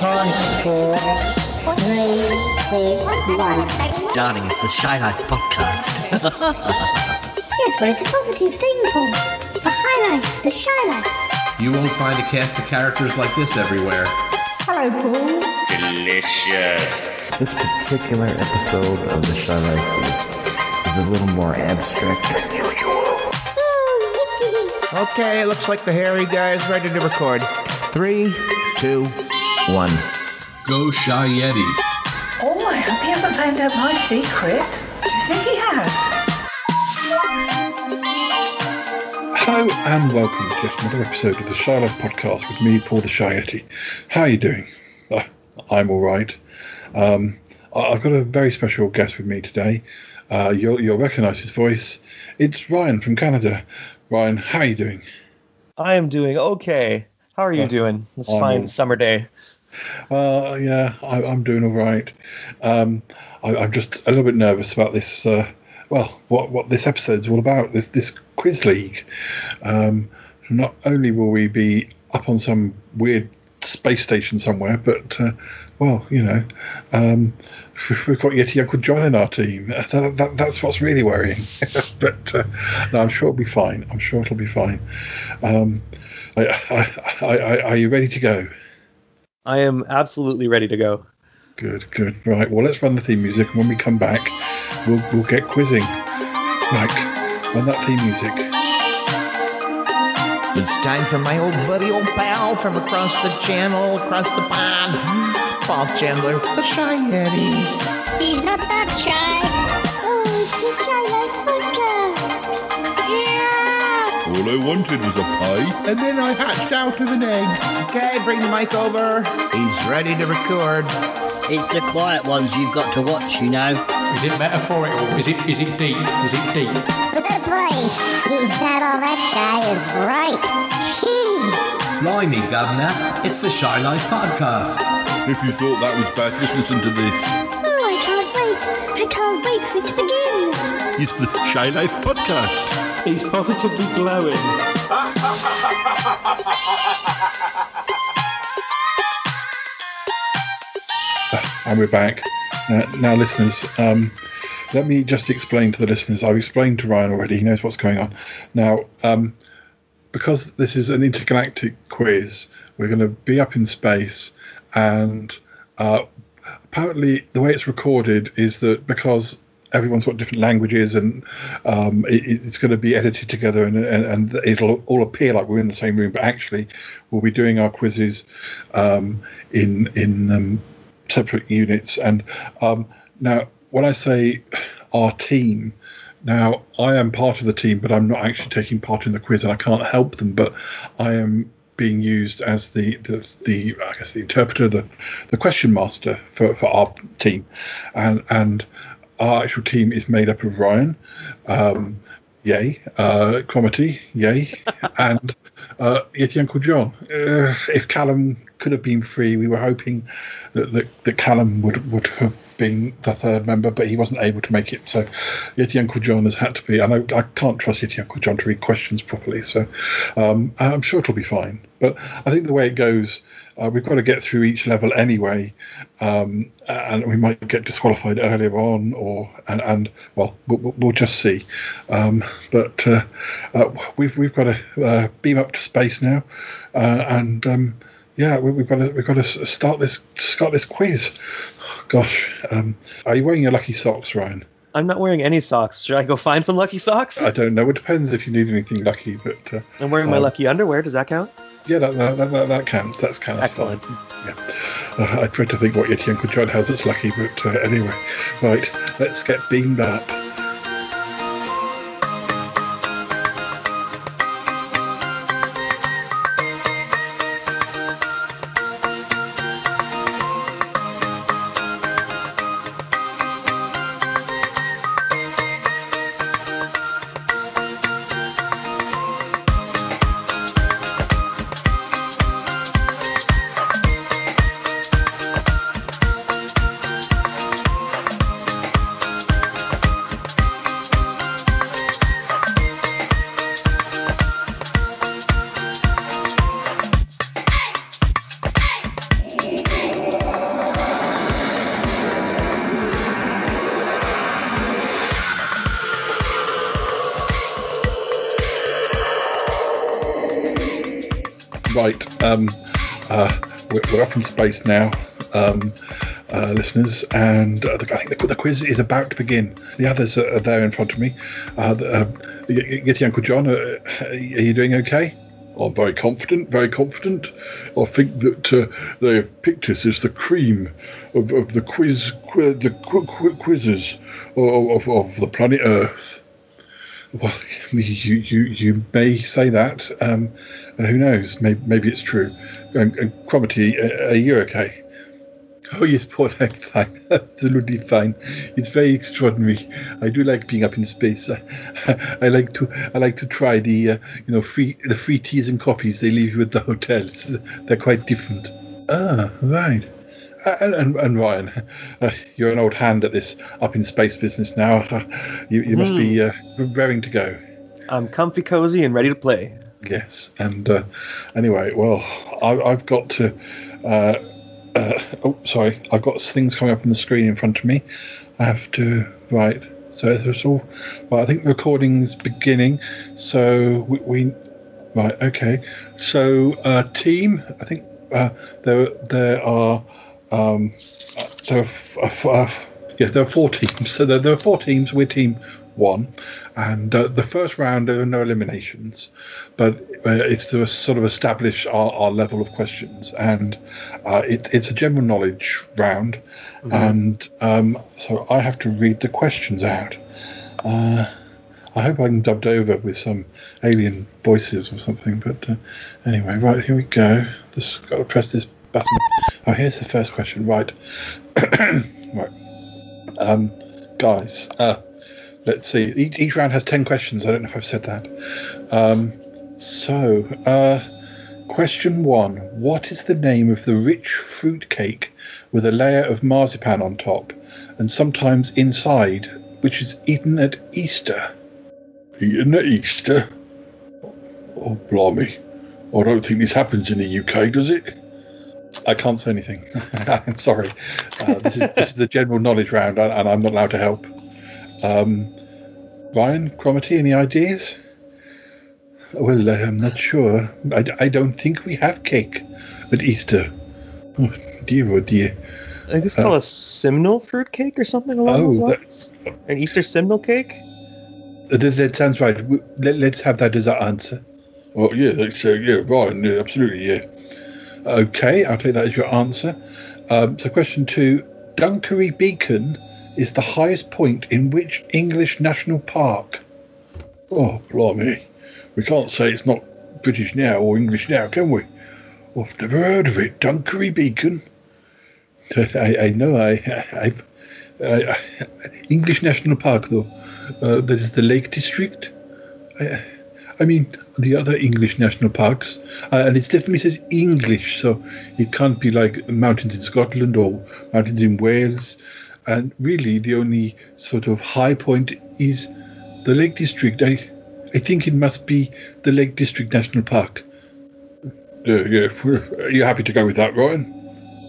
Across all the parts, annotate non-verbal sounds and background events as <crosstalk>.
five, four, three, two, one. Darling, it's the Shy Life podcast. Good, <laughs> but it's a positive thing, Paul. The highlights, the shy life. You won't find a cast of characters like this everywhere. Hello, Paul. Delicious. This particular episode of The Shy Life is, is a little more abstract than usual. Oh, yippee. Okay, looks like the hairy guy is ready to record. Three, two, one. Go Shy Yeti. Oh, I hope he hasn't found out my secret. Do you think he has? Hello and welcome to yet another episode of the Shy Life podcast with me, Paul the Shy Yeti. How are you doing? Uh, I'm all right. Um, I- I've got a very special guest with me today. Uh, you'll, you'll recognise his voice. It's Ryan from Canada. Ryan, how are you doing? I am doing okay. How are you Uh, doing? This I'm fine all- summer day. Uh, yeah, I, I'm doing all right. Um, I, I'm just a little bit nervous about this. Uh, well, what what this episode's all about? This this quiz league. Um, not only will we be up on some weird space station somewhere, but uh, well, you know, um, <laughs> we've got Yeti Uncle John in our team. <laughs> That, that, that's what's really worrying. <laughs> but uh, no, I'm sure it'll be fine. I'm sure it'll be fine. Um, I, I, I, are you ready to go? I am absolutely ready to go. Good, good. Right. Well, let's run the theme music, and when we come back, we'll we'll get quizzing. Right. Run that theme music. It's time for my old buddy, old pal from across the channel, across the pond. Paul Chandler, the Shy Yeti. He's not that shy. All I wanted was a pie. And then I hatched out of an egg. Okay, bring the mic over. He's ready to record. It's the quiet ones you've got to watch, you know. Is it metaphorical? Is it is it deep? Is it deep? Boy, he's not all that shy, is right. Jeez. Blimey, Governor. It's the Shy Life podcast. If you thought that was bad, just listen to this. Oh, I can't wait. I can't wait for it to begin. It's the Shy Life podcast. He's positively glowing. And we're back. Uh, now, listeners, um, let me just explain to the listeners. I've explained to Ryan already. He knows what's going on. Now, um, because this is an intergalactic quiz, we're going to be up in space, and uh, apparently the way it's recorded is that because everyone's got different languages and um, it, it's going to be edited together and, and, and it'll all appear like we're in the same room, but actually we'll be doing our quizzes um, in in um, separate units. And um, now, when I say our team, now I am part of the team, but I'm not actually taking part in the quiz, and I can't help them. But I am being used as the the, the I guess the interpreter, the the question master for, for our team, and and our actual team is made up of Ryan, um, yay, uh, Cromitty, yay, <laughs> and uh, Yeti Uncle John. Uh, if Callum could have been free, we were hoping that, that, that Callum would, would have been the third member, but he wasn't able to make it. So Yeti Uncle John has had to be. And I I can't trust Yeti Uncle John to read questions properly, so um, I'm sure it'll be fine. But I think the way it goes, uh, we've got to get through each level anyway, um, and we might get disqualified earlier on, or and, and well, we'll, we'll just see. Um, but uh, uh, we've we've got to uh, beam up to space now, uh, and um, yeah, we, we've got to we've got to start this start this quiz. Gosh, um, are you wearing your lucky socks, Ryan? I'm not wearing any socks. Should I go find some lucky socks? I don't know. It depends if you need anything lucky, but uh, I'm wearing my um, lucky underwear. Does that count? Yeah, that that, that, that, counts. That's counts. Excellent. Yeah. Uh, I dread to think what Yeti Uncle John has that's lucky, but uh, anyway, right, let's get beamed up. Space now, um, uh, listeners, and uh, the, I think the, the quiz is about to begin. The others are, are there in front of me. Uh, the, uh, Yeti Uncle John, uh, are you doing okay? I'm very confident, very confident. I think that uh, they have picked us as the cream of, of the quiz, qui- the qu- qu- quizzes of, of, of the planet Earth. Well, <laughs> you, you, you may say that. Um, and who knows? Maybe, maybe it's true. And, and Cromitty, uh, are you okay? Oh yes, <laughs> Paul, I'm fine. <laughs> Absolutely fine. It's very extraordinary. I do like being up in space. I, <laughs> I like to I like to try the uh, you know free the free teas and coffees they leave you at the hotels. They're quite different. Ah, right. Uh, And, and, and Ryan, uh, you're an old hand at this up in space business now. Uh, you you must be uh, raring to go. I'm comfy, cozy, and ready to play. Yes, and uh, anyway, well, I, I've got to. Uh, uh, oh, sorry, I've got things coming up on the screen in front of me. I have to right. So it's all. Well, I think the recording's beginning. So we, we right. Okay. So uh, team. I think uh, there there are um, uh, there are f- uh, f- uh, yeah there are four teams. So there, there are four teams. We're team one, and uh, the first round there are no eliminations, but uh, it's to sort of establish our, our level of questions, and uh, it, it's a general knowledge round, and um, so I have to read the questions out. Uh, I hope I'm dubbed over with some alien voices or something, but uh, anyway, right here we go. This got to press this button. Oh, here's the first question. Right, <coughs> right, um, guys. Uh, let's see. Each, each round has ten questions. I don't know if I've said that. Um, so, uh, question one: What is the name of the rich fruit cake with a layer of marzipan on top, and sometimes inside, which is eaten at Easter? Eaten at Easter? Oh, blimey! I don't think this happens in the UK, does it? I can't say anything. <laughs> I'm sorry. Uh, this, is, this is the general knowledge round, and I'm not allowed to help. Um, Ryan, Cromitty, any ideas? Well, I'm not sure. I, I don't think we have cake at Easter. Oh dear, oh dear. I think it's called a simnel fruit cake or something along Oh, those that, lines. An Easter simnel cake. that, that sounds right. W- Let, let's have that as our answer. Oh yeah, that's uh, yeah, Ryan, yeah, absolutely, yeah. Okay, I'll take that as your answer. Um, so, question two: Dunkery Beacon is the highest point in which English national park? Oh, blimey. We can't say it's not British now or English now, can we? Oh, I've never heard of it. Dunkery Beacon. <laughs> I, I know I. I, I, English National Park, though. Uh, that is the Lake District. I, I mean, the other English national parks, uh, and it definitely says English, so it can't be like mountains in Scotland or mountains in Wales. And really, the only sort of high point is the Lake District. I, I think it must be the Lake District National Park. Yeah, yeah. Are you happy to go with that, Ryan?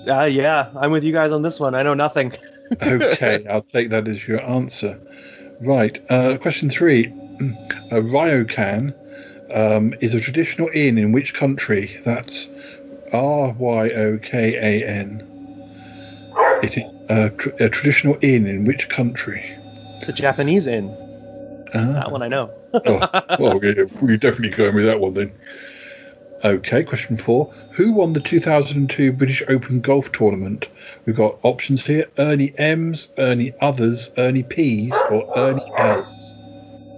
Uh, yeah, I'm with you guys on this one. I know nothing. <laughs> okay, I'll take that as your answer. Right. Uh, question three. <clears throat> A Ryokan um, is a traditional inn in which country? That's R Y O K A N. It is a, tr- a traditional inn in which country? It's a Japanese inn. Ah. That one I know. oh, well, yeah, we're definitely going with that one then. Okay, question four. Who won the 2002 British Open Golf Tournament? We've got options here Ernie M's, Ernie Others, Ernie P's, or Ernie Els.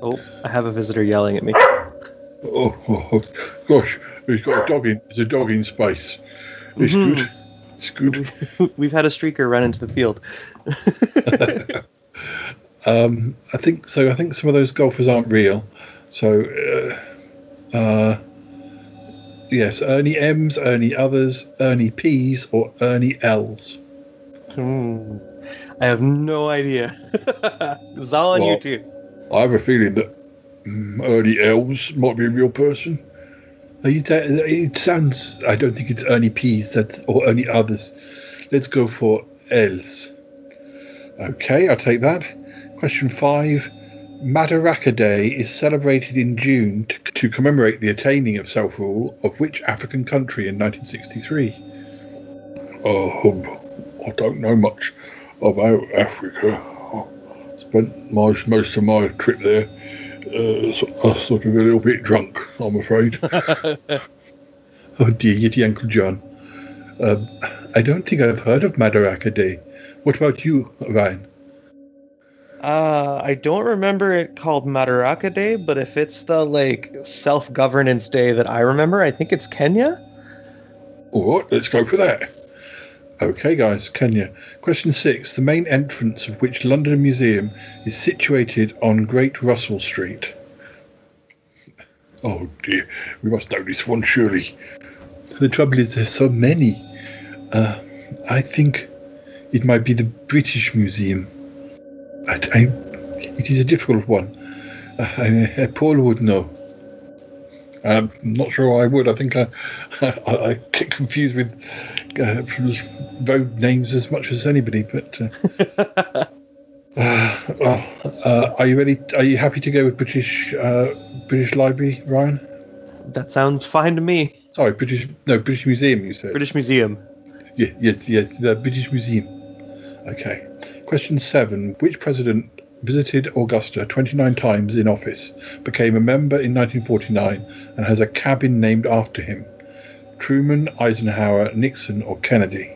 Oh, I have a visitor yelling at me. Oh, oh, <laughs> oh, gosh, he's got a dog in. There's a dog in space. It's Mhm. good. It's <laughs> good. We've had a streaker run into the field. <laughs> Um, I think so. I think some of those golfers aren't real. So, uh, uh, yes, Ernie M's, Ernie Others, Ernie P's, or Ernie Els. Hmm. I have no idea. <laughs> it's all on Well, YouTube. I have a feeling that mm, Ernie Els might be a real person. It, sounds. I don't think it's only P's that or only Others. Let's go for Els. Okay, I'll take that. Question five. Madaraka Day is celebrated in June to, to commemorate the attaining of self rule of which African country in 1963? Oh, I don't know much about Africa. I spent my, most of my trip there uh, so- uh, sort of a little bit drunk, I'm afraid. <laughs> oh dear, Yeti Uncle John. Um, I don't think I've heard of Madaraka Day. What about you, Ryan? Uh, I don't remember it called Madaraka Day, but if it's the like self governance day that I remember, I think it's Kenya. All right, let's go for that. Okay, guys, Kenya. Question six. The main entrance of which London Museum is situated on Great Russell Street? Oh dear, we must know this one surely. The trouble is, there's so many. Uh, I think it might be the British Museum. I, I- it is a difficult one. Uh, I, Paul would know. Um, I'm not sure I would. I think I, <laughs> I, I get confused with uh, road names as much as anybody. But uh, <laughs> uh, well, uh, are you ready? Are you happy to go with British uh, British Library, Ryan? That sounds fine to me. Sorry, British no British Museum. You said British Museum. Yeah, yes, yes, the British Museum. Okay. Question seven. Which president visited Augusta 29 times in office, became a member in 1949, and has a cabin named after him? Truman, Eisenhower, Nixon, or Kennedy?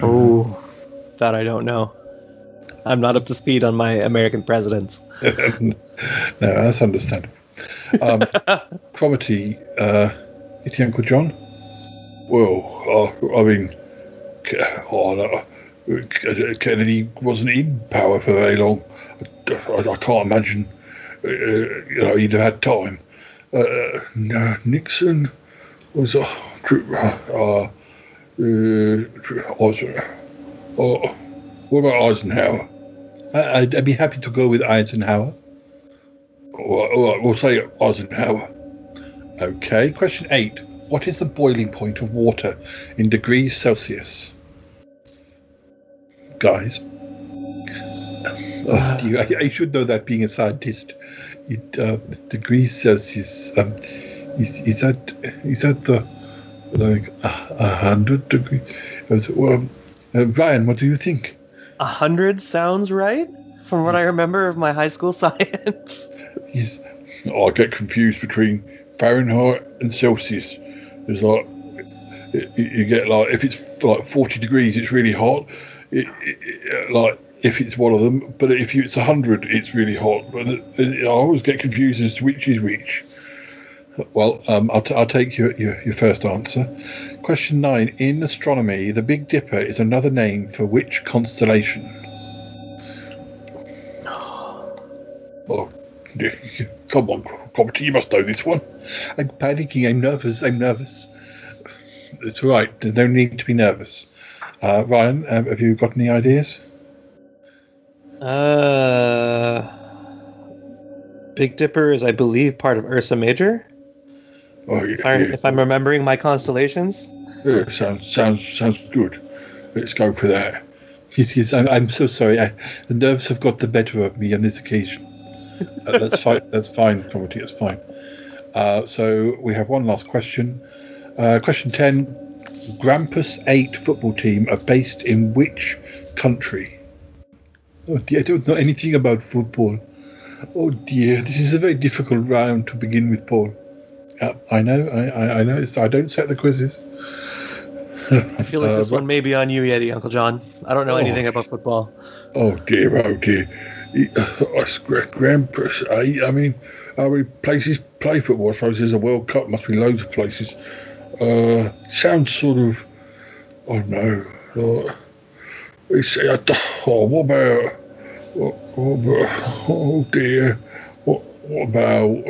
Oh, <laughs> that I don't know. I'm not up to speed on my American presidents. <laughs> no, that's understandable. Um, <laughs> Cromitty, uh, it's your Uncle John? Well, uh, I mean, oh, no, Kennedy wasn't in power for very long. I, I can't imagine, uh, you know, he'd have had time. Uh, Nixon was a. Uh, uh, uh, Eisen- uh, what about Eisenhower? I'd, I'd be happy to go with Eisenhower. Right, we'll say Eisenhower. Okay, question eight. What is the boiling point of water in degrees Celsius? Guys. Oh, you, I, I should know that being a scientist. It, uh, degrees Celsius. Um, is, is that is that the like a a hundred degrees? Uh, well, uh, Ryan, what do you think? A hundred sounds right from what I remember of my high school <laughs> science. Yes. Oh, I get confused between Fahrenheit and Celsius. It's like you- you get like if it's like 40 degrees, it's really hot. It, it- it- like if it's one of them, but if you, it's 100, it's really hot. But I always get confused as to which is which. Well, um, I'll, t- I'll take your, your, your first answer. Question nine. In astronomy, the Big Dipper is another name for which constellation? <sighs> Oh, come on, Cromitty, you must know this one. I'm panicking. I'm nervous. I'm nervous. It's all right. There's no need to be nervous. Uh, Ryan, um, have you got any ideas? Uh, Big Dipper is, I believe, part of Ursa Major. Oh, yeah, If, I, yeah. if I'm remembering my constellations. Yeah, sounds sounds sounds good. Let's go for that. Yes, yes. I'm, I'm so sorry. I, the nerves have got the better of me on this occasion. Uh, that's fine. <laughs> That's fine, Cromitty. That's fine. Uh, so we have one last question. Uh, question ten: Grampus Eight football team are based in which country? Oh dear, I don't know anything about football. Oh dear, this is a very difficult round to begin with, Paul. Uh, I know, I, I, I know. I don't set the quizzes. I feel like Uh, this but- one may be on you, Yeti, Uncle John. I don't know Oh. anything about football. Oh dear, oh dear. Grampus, eh? I mean, how many places play football? I suppose there's a World Cup, must be loads of places. Uh, sounds sort of, oh no. Uh, it's, uh, oh, what about, what oh dear, what, what about,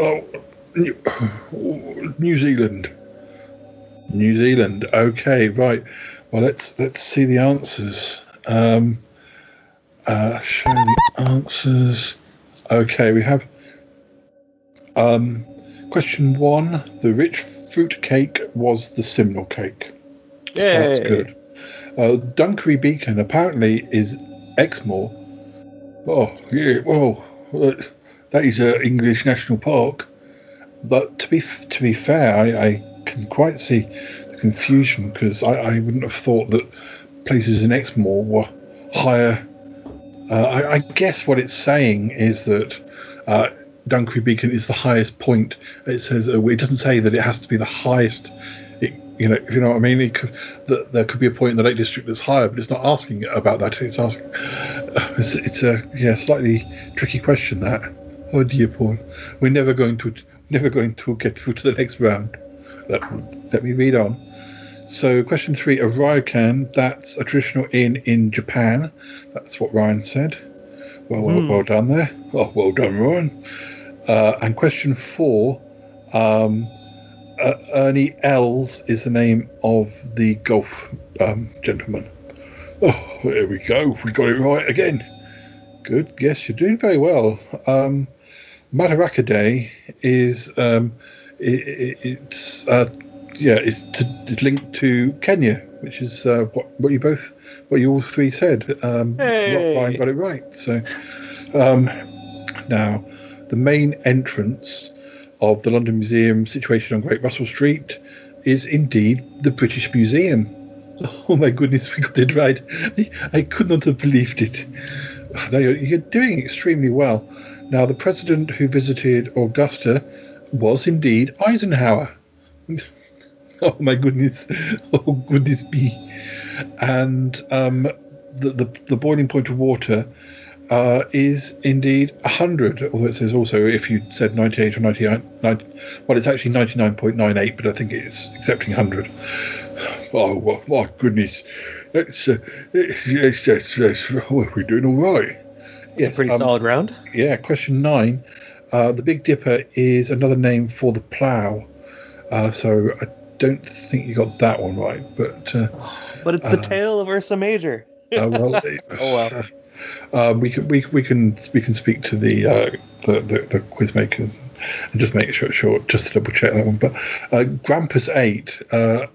oh, New, New Zealand. New Zealand. Okay, right. Well, let's let's see the answers. Um, uh, show the answers. Okay, we have um, question one. The rich fruit cake was the Simnel cake. Yeah. That's good. Uh, Dunkery Beacon apparently is Exmoor, Oh, yeah, well, that is an English national park. But to be to be fair, I, I can quite see the confusion because I, I wouldn't have thought that places in Exmoor were higher. Uh, I, I guess what it's saying is that uh, Dunkery Beacon is the highest point. It says uh, it doesn't say that it has to be the highest. You know, you know what I mean. Could, that there could be a point in the Lake District that's higher, but it's not asking about that. It's asking. <sighs> It's, it's a yeah, slightly tricky question that. Oh dear, Paul. We're never going to never going to get through to the next round. Let, let me read on. So, question three: A ryokan. That's a traditional inn in Japan. That's what Ryan said. Well, well, well done there. Well, well done, Ryan. Uh, and question four: um, uh, Ernie Els is the name of the golf um, gentleman. Oh, there we go. We got it right again. Good. Yes, you're doing very well. Um, Madaraka Day is um, i i it's uh, yeah it's, to, it's linked to Kenya, which is uh, what what you both what you all three said. Um, Hey. Ryan got it right. So um, now the main entrance of the London Museum, situated on Great Russell Street, is indeed the British Museum. <laughs> Oh my goodness, we got it right. I could not have believed it. You're, doing extremely well. Now, the president who visited Augusta was indeed Eisenhower. <laughs> oh my goodness. <laughs> Oh goodness me. And um, the, the, the boiling point of water uh, is indeed 100, although it says also if you said 98 or 99, 90, well, it's actually 99.98, but I think it's accepting 100. Oh, well, my goodness. That's, uh, it's, it's, it's, well, we're doing all right. It's a pretty um, solid round. Yeah, question nine. Uh, the Big Dipper is another name for the plough. Uh, so I don't think you got that one right, but uh, But it's the uh, tail of Ursa Major. uh, well, <laughs> Oh well. Um, we can we, we can we can speak to the uh, the, the, the quiz makers and just make sure short just to double check that one. But uh, Grampus Eight, uh,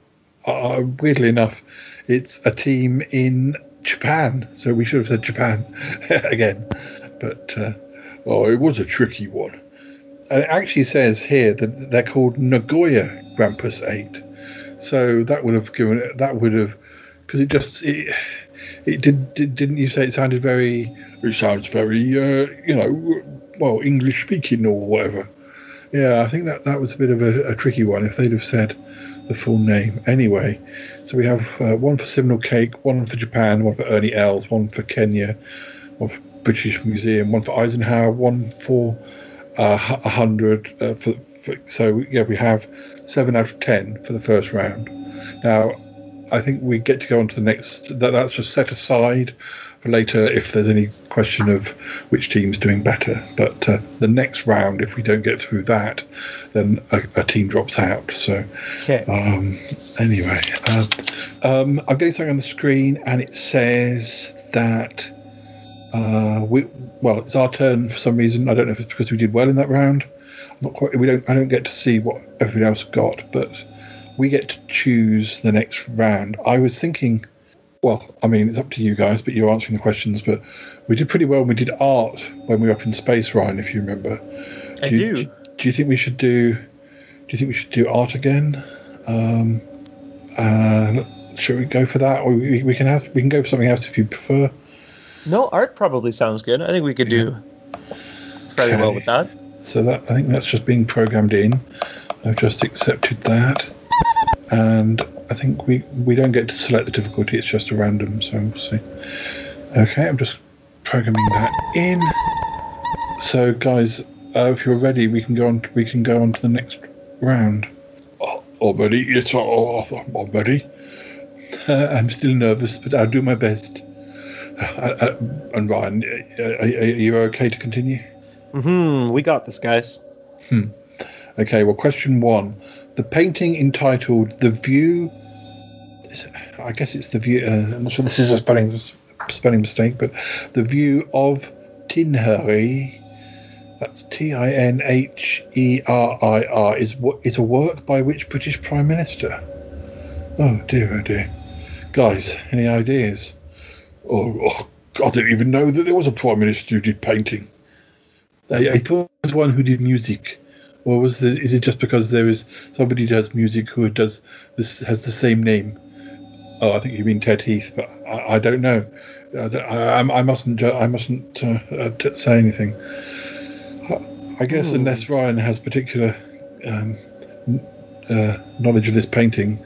uh, weirdly enough, it's a team in Japan. So we should have said Japan <laughs> again. But uh, oh, it was a tricky one. And it actually says here that they're called Nagoya Grampus Eight. So that would have given. That would have because it just it, it did, did didn't you say it sounded very it sounds very uh, you know well english speaking or whatever yeah i think that that was a bit of a, a tricky one if they'd have said the full name anyway so we have uh, one for Simnel Cake, one for Japan, one for Ernie Els, one for Kenya, one for British Museum, one for Eisenhower, one for uh, a hundred. Uh, for, for so yeah, we have seven out of ten for the first round. Now, I think we get to go on to the next. That, that's just set aside for later if there's any question of which team's doing better. But uh, the next round, if we don't get through that, then a, a team drops out. So Okay. um, anyway, uh, um, I'm getting something on the screen, and it says that uh, we well, it's our turn for some reason. I don't know if it's because we did well in that round. I'm not quite. We don't. I don't get to see what everybody else got, but we get to choose the next round. I was thinking. Well, I mean, it's up to you guys, but you're answering the questions. But we did pretty well when we did art when we were up in space, Ryan, if you remember. I you- do. Do you think we should do? Do you think we should do art again? Um, uh, should we go for that, or we, we can have we can go for something else if you prefer. No, art probably sounds good. I think we could do fairly well with that. So that I think that's just being programmed in. I've just accepted that, and I think we we don't get to select the difficulty. It's just a random. So we'll see. Okay, I'm just programming that in. So guys, uh, if you're ready, we can go on. We can go on to the next round. Oh, I'm ready. Yes, oh, I'm ready. Uh, <laughs> I'm still nervous, but I'll do my best. Uh, uh, and Ryan, uh, are, are you okay to continue? Hmm. We got this, guys. Okay, well, question one. The painting entitled The View. I guess it's The View. Uh, I'm not sure this is a spelling, spelling mistake, but The View of Tinheri. That's T I N H E R I R. Is what is a work by which British Prime Minister? Oh dear, oh dear. Guys, any ideas? Oh, oh I didn't even know that there was a prime minister who did painting. I, I thought it was one who did music, or was the, is it just because there is somebody who does music who does this has the same name? Oh, I think you mean Ted Heath, but I, I don't know. I, don't- I, I- mustn't. I mustn't uh, uh, t- say anything. I, guess unless Ryan has particular um, uh, knowledge of this painting,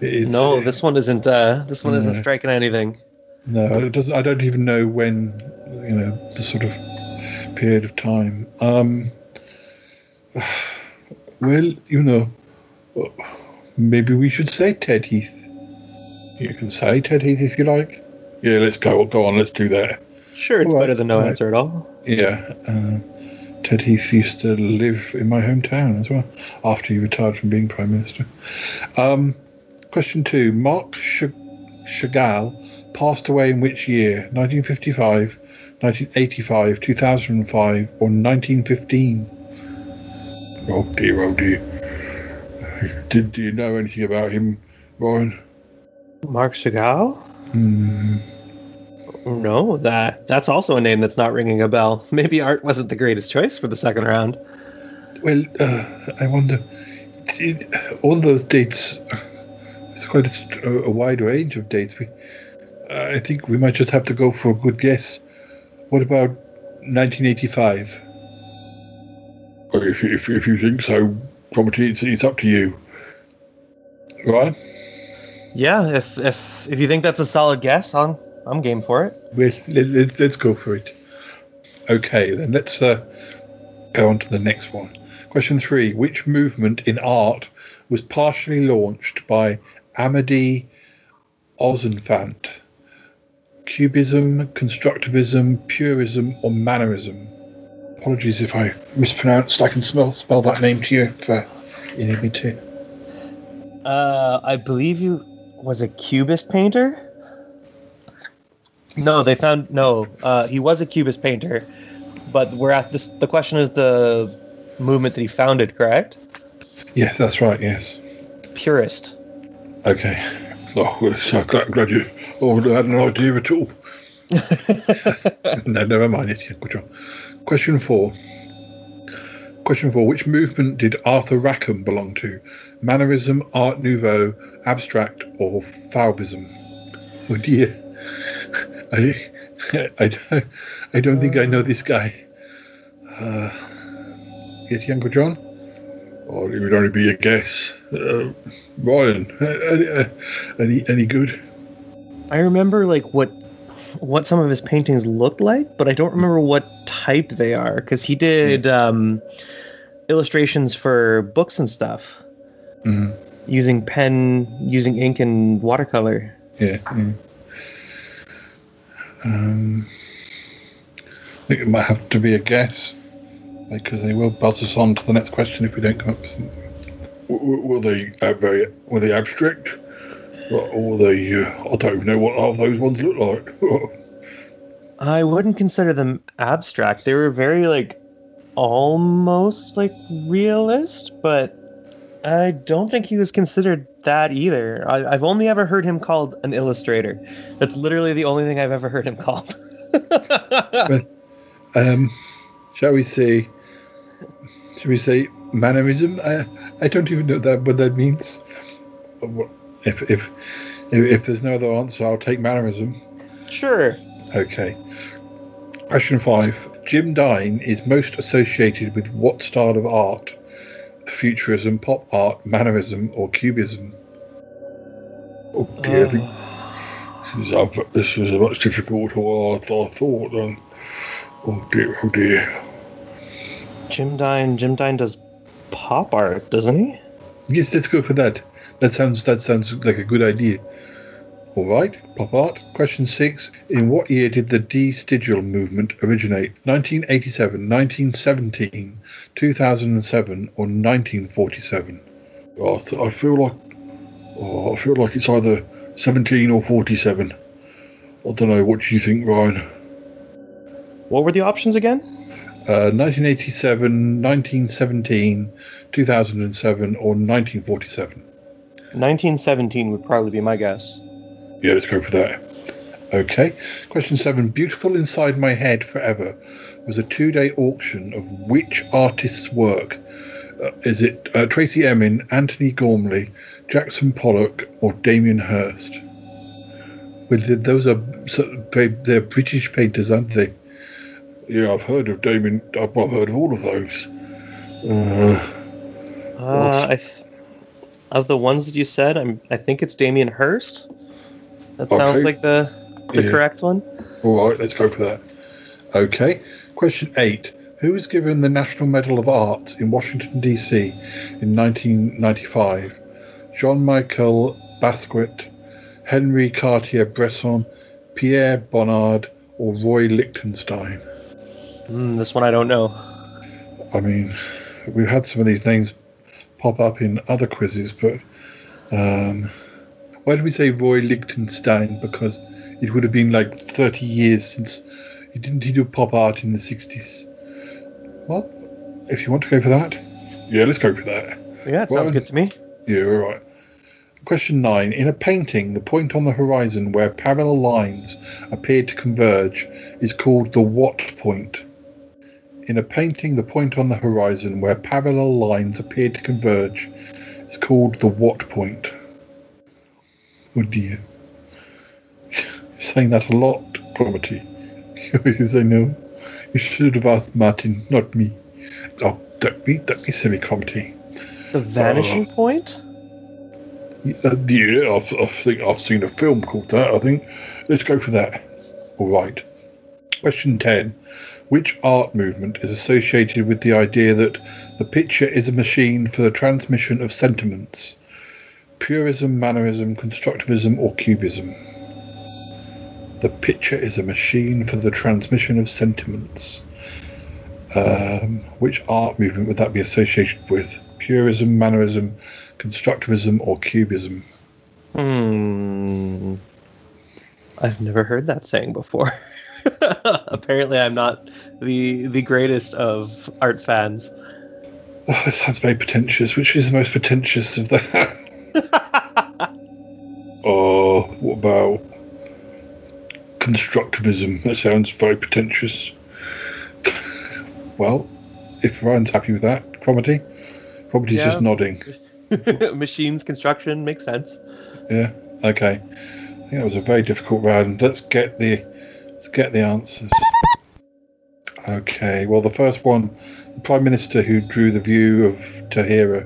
it is, no, this one isn't. Uh, this one isn't striking anything. No, it doesn't. I don't even know when. You know the sort of period of time. Um, <sighs> well, you know, maybe we should say Ted Heath. You can say Ted Heath if you like. Yeah, let's go. Go on. Let's do that. Sure, it's right, better than no right. answer at all. Yeah. Uh, Ted Heath used to live in my hometown as well after he retired from being prime minister. Um, question two: Marc Ch- Chagall passed away in which year? 1955, 1985, 2005, or 1915? Oh dear, oh dear. Did do you know anything about him, Ryan? Marc Chagall? Hmm. No, that that's also a name that's not ringing a bell. <laughs> Maybe Art wasn't the greatest choice for the second round. Well, uh, I wonder. It, all those dates. It's quite a, st- a wide range of dates. We, I think we might just have to go for a good guess. What about 1985? If, if, if you think so, Cromitty, it's, it's up to you. Right? Yeah, if if if you think that's a solid guess, I'm I'm game for it. Let's, let's go for it. Okay, then let's uh, go on to the next one. Question three Which movement in art was partially launched by Amédée Ozenfant? Cubism, constructivism, purism, or mannerism? Apologies if I mispronounced. I can spell, spell that name to you if uh, you need me to. Uh, I believe you was a cubist painter. No, they found no. Uh, he was a cubist painter, but we're at this. The question is the movement that he founded, correct? Yes, that's right, yes. Purist. Okay. Oh, well, so glad, glad you all had no idea at all. <laughs> <laughs> no, never mind it. Good job. Question four. Question four. Which movement did Arthur Rackham belong to? Mannerism, Art Nouveau, Abstract, or Fauvism? Oh dear. <laughs> I, <laughs> I, I don't think I know this guy. Uh, yes, Uncle John? Oh, it would only be a guess. Uh, Ryan, uh, uh, any any good? I remember like what what some of his paintings looked like, but I don't remember what type they are because he did um, illustrations for books and stuff Mhm. using pen, using ink and watercolor. Yeah. yeah. Um, I think it might have to be a guess because they will buzz us on to the next question if we don't come up with something. W- w- Were they uh, very were they abstract? Or were they? Uh, I don't even know what half those ones look like. <laughs> I wouldn't consider them abstract. They were very like almost like realist, but I don't think he was considered that either. I, I've only ever heard him called an illustrator. That's literally the only thing I've ever heard him called. <laughs> um, shall we say? Shall we say mannerism? I I don't even know that what that means. What- If if if, if there's no other answer, I'll take mannerism. sure. Okay. Question five. Jim Dine is most associated with what style of art? Futurism, pop art, mannerism, or cubism? Okay, I think this is, a- this is a much difficult what I thought. Um, oh dear, oh dear. Jim Dine. Jim Dine does pop art, doesn't he? Yes, let's go for that. That sounds that sounds like a good idea. All right, pop art. Question six. In what year did the De Stijl movement originate? 1987, 1917, 2007, or 1947? Oh, I, th- I feel like oh, I feel like it's either 17 or 47. I don't know. What do you think, Ryan? What were the options again? Uh, 1987, 1917, 2007, or 1947? 1917 would probably be my guess. Yeah, let's go for that. Okay. Question seven. Beautiful Inside My Head Forever was a two day auction of which artist's work? Uh, is it uh, Tracey Emin, Antony Gormley, Jackson Pollock, or Damien Hirst? Well, those are so- they, they're British painters, aren't they? Yeah, I've heard of Damien. I've I've heard of all of those. Uh, Uh, I th- of the ones that you said, I'm I think it's Damien Hirst. That sounds Okay. like the the Yeah. correct one. All right, let's go for that. Okay. Question eight. Who was given the National Medal of Arts in Washington, D.C. in 1995? John Michael Basquiat, Henri Cartier Bresson, Pierre Bonnard, or Roy Lichtenstein? Mm, this one I don't know. I mean, we've had some of these names pop up in other quizzes, but um, why did we say Roy Lichtenstein? Because it would have been like 30 years since he didn't he do pop art in the 60s. Well, if you want to go for that, yeah, let's go for that. Yeah, it sounds good to me. Yeah, all right. Question nine. In a painting, the point on the horizon where parallel lines appear to converge is called the what point. In a painting, the point on the horizon where parallel lines appear to converge is called the what point. Oh dear. <laughs> You're saying that a lot, Cromitty. <laughs> you I know. You should have asked Martin, not me. Oh, don't be, don't be silly, Cromitty. The vanishing point. Uh, yeah, I've, I think I've seen a film called that. I think let's go for that. All right. Question ten: Which art movement is associated with the idea that the picture is a machine for the transmission of sentiments? Purism, mannerism, constructivism, or cubism? The picture is a machine for the transmission of sentiments. Um, which art movement would that be associated with? Purism, mannerism, constructivism, or cubism? Hmm. I've never heard that saying before. <laughs> <laughs> Apparently, I'm not the the greatest of art fans. Oh, that sounds very pretentious. Which is the most pretentious of that? <laughs> oh, what about constructivism? That sounds very pretentious. well, if Ryan's happy with that, Cromitty, Cromitty's just nodding. <laughs> Machines construction makes sense. Yeah. Okay. I think that was a very difficult round. Let's get the let's get the answers. Okay. Well, the first one, the prime minister who drew the view of Tahira,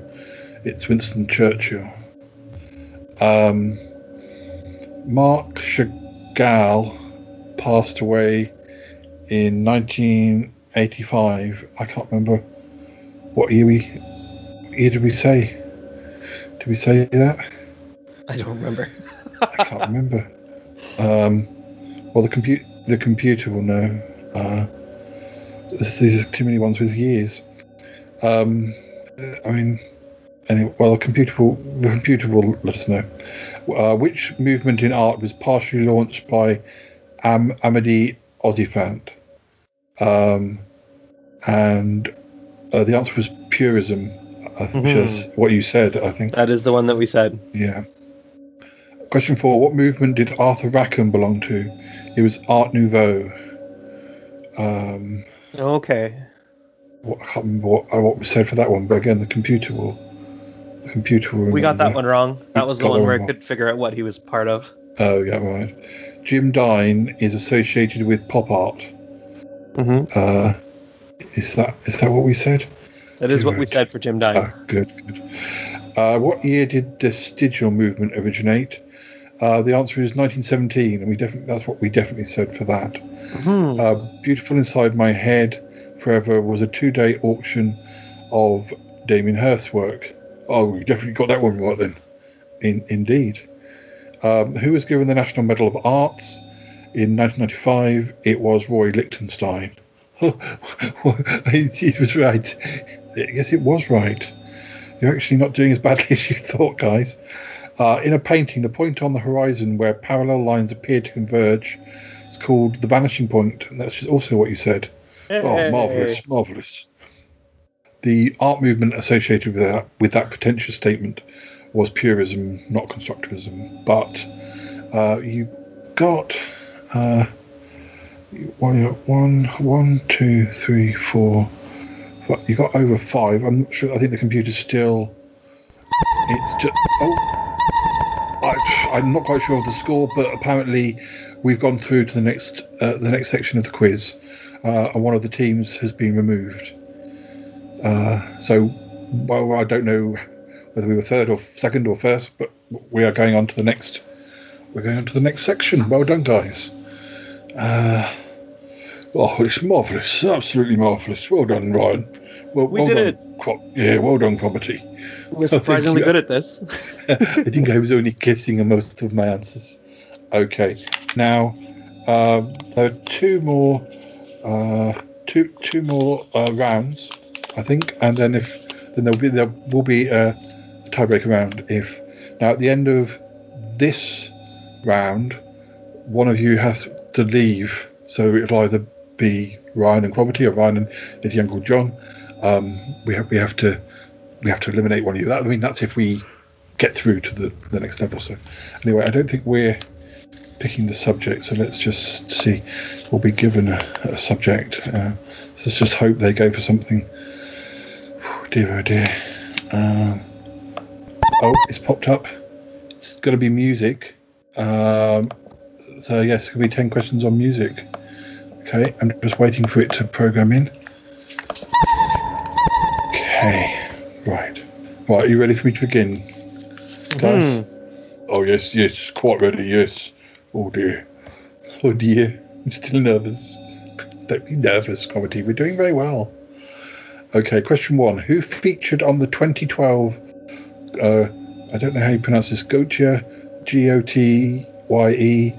it's Winston Churchill. Um, Marc Chagall passed away in 1985. I can't remember what year we year did we say? Did we say that? I don't remember. I can't remember. Um, well, the compute the computer will know. Uh, this- these are too many ones with years. Um, I mean, anyway, well, the computer will the computer will let us know. Uh, which movement in art was partially launched by Am- Amédée Ozenfant? Um, and uh, the answer was purism, uh, which is what you said. I think. That is the one that we said. Yeah. Question four: What movement did Arthur Rackham belong to? It was Art Nouveau. Um, Okay. what, I can't remember what, uh, what was said for that one, but again, the computer will. The computer will. We got that one wrong. That was the one where I could figure out what he was part of. Oh yeah, right. Jim Dine is associated with pop art. Mm-hmm. Uh, is that is that what we said? That is what we said for Jim Dine. Ah, good, good. Uh, what year did De Stijl movement originate? Uh, the answer is 1917, and we definitely that's what we definitely said for that. Hmm. Uh, Beautiful Inside My Head Forever was a two-day auction of Damien Hirst's work. Oh, we definitely got that one right then. In, indeed. Um, who was given the National Medal of Arts in 1995? It was Roy Lichtenstein. <laughs> he was right. Yes, it was right. You're actually not doing as badly <laughs> as you thought, guys. Uh, in a painting, the point on the horizon where parallel lines appear to converge is called the vanishing point. And that's also what you said. Oh, marvelous, marvelous. The art movement associated with that, with that pretentious statement was purism, not constructivism. But uh, you got Uh, one, one, one, two, three, four. What, you got over five. I'm not sure. I think the computer's still. It's just. Oh, I, I'm not quite sure of the score, but apparently we've gone through to the next uh, the next section of the quiz, uh, and one of the teams has been removed. Uh, so, well, I don't know whether we were third or second or first, but we are going on to the next. We're going on to the next section. Well done, guys. Uh, oh, it's marvellous, absolutely marvellous. Well done, Ryan. Well, We well did done, Cro- yeah, well done, Cromitty. We're <laughs> surprisingly good at this. <laughs> I think I was only guessing on most of my answers. Okay, now um, there are two more, uh, two two more uh, rounds, I think, and then if then there'll be there will be a tiebreaker round. If now at the end of this round, one of you has to leave, so it'll either be Ryan and Cromitty or Ryan and his Uncle John. Um, we have we have to we have to eliminate one of you. That I mean that's if we get through to the, the next level. So anyway, I don't think we're picking the subject. So let's just see. We'll be given a, a subject. Uh, let's just hope they go for something. Oh, dear, oh dear. Um, oh, it's popped up. It's got to be music. Um, so yes, it's going to be ten questions on music. Okay, I'm just waiting for it to program in. Okay, right. Are you ready for me to begin? Guys? Oh, yes, yes, quite ready, yes. Oh, dear. Oh, dear. I'm still nervous. Don't be nervous, Cromitty. We're doing very well. Okay, question one. Who featured on the 2012, uh, I don't know how you pronounce this, Gotye, G O T Y E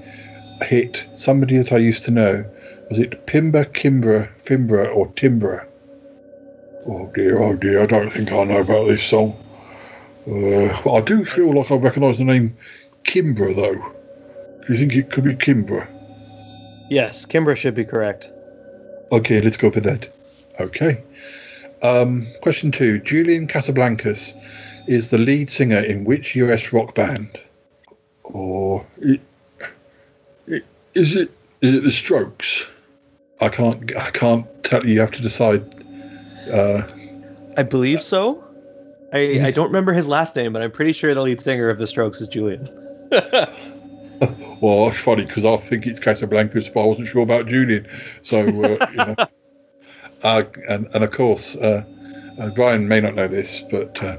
hit, somebody that I used to know? Was it Pimba, Kimbra, Fimbra, or Timbra? Oh dear, oh dear, I don't think I know about this song. Uh, but I do feel like I recognise the name Kimbra, though. Do you think it could be Kimbra? Yes, Kimbra should be correct. Okay, let's go for that. Okay. Um, question two Julian Casablancas is the lead singer in which US rock band? Or it, it, is it is it the Strokes? I can't I can't tell you. You have to decide. Uh, I believe so. I, I don't remember his last name, but I'm pretty sure the lead singer of the Strokes is Julian. <laughs> well, it's funny because I think it's Casablancas, but I wasn't sure about Julian. So, uh, you <laughs> know. Uh, and, and of course, uh, uh, Brian may not know this, but uh,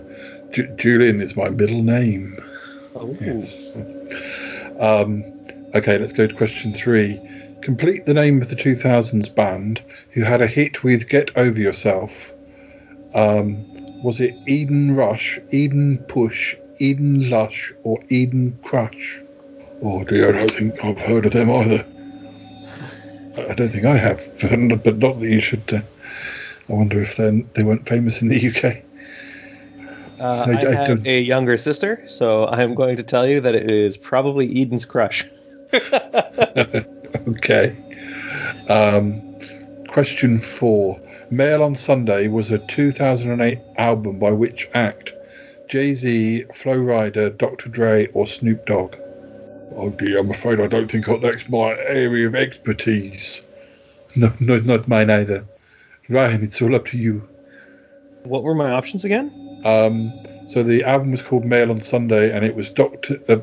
Ju- Julian is my middle name. Oh. Yes. Um, okay, let's go to question three. Complete the name of the 2000s band who had a hit with Get Over Yourself. Um, was it Eden Rush, Eden Push, Eden Lush, or Eden Crush? Oh dear, I don't think I've heard of them either. I don't think I have, <laughs> but but not that you should. Uh, I wonder if then they weren't famous in the UK. Uh, I- I, I have a younger sister, so I'm going to tell you that it is probably Eden's crush. <laughs> <laughs> <laughs> Okay. Um, question four. Mail on Sunday was a 2008 album by which act? Jay Z, Flo Rida, Dr. Dre, or Snoop Dogg? Oh dear, I'm afraid I don't think that's my area of expertise. No, no, not mine either. Ryan, it's all up to you. What were my options again? Um, so the album was called Mail on Sunday, and it was Doctor uh,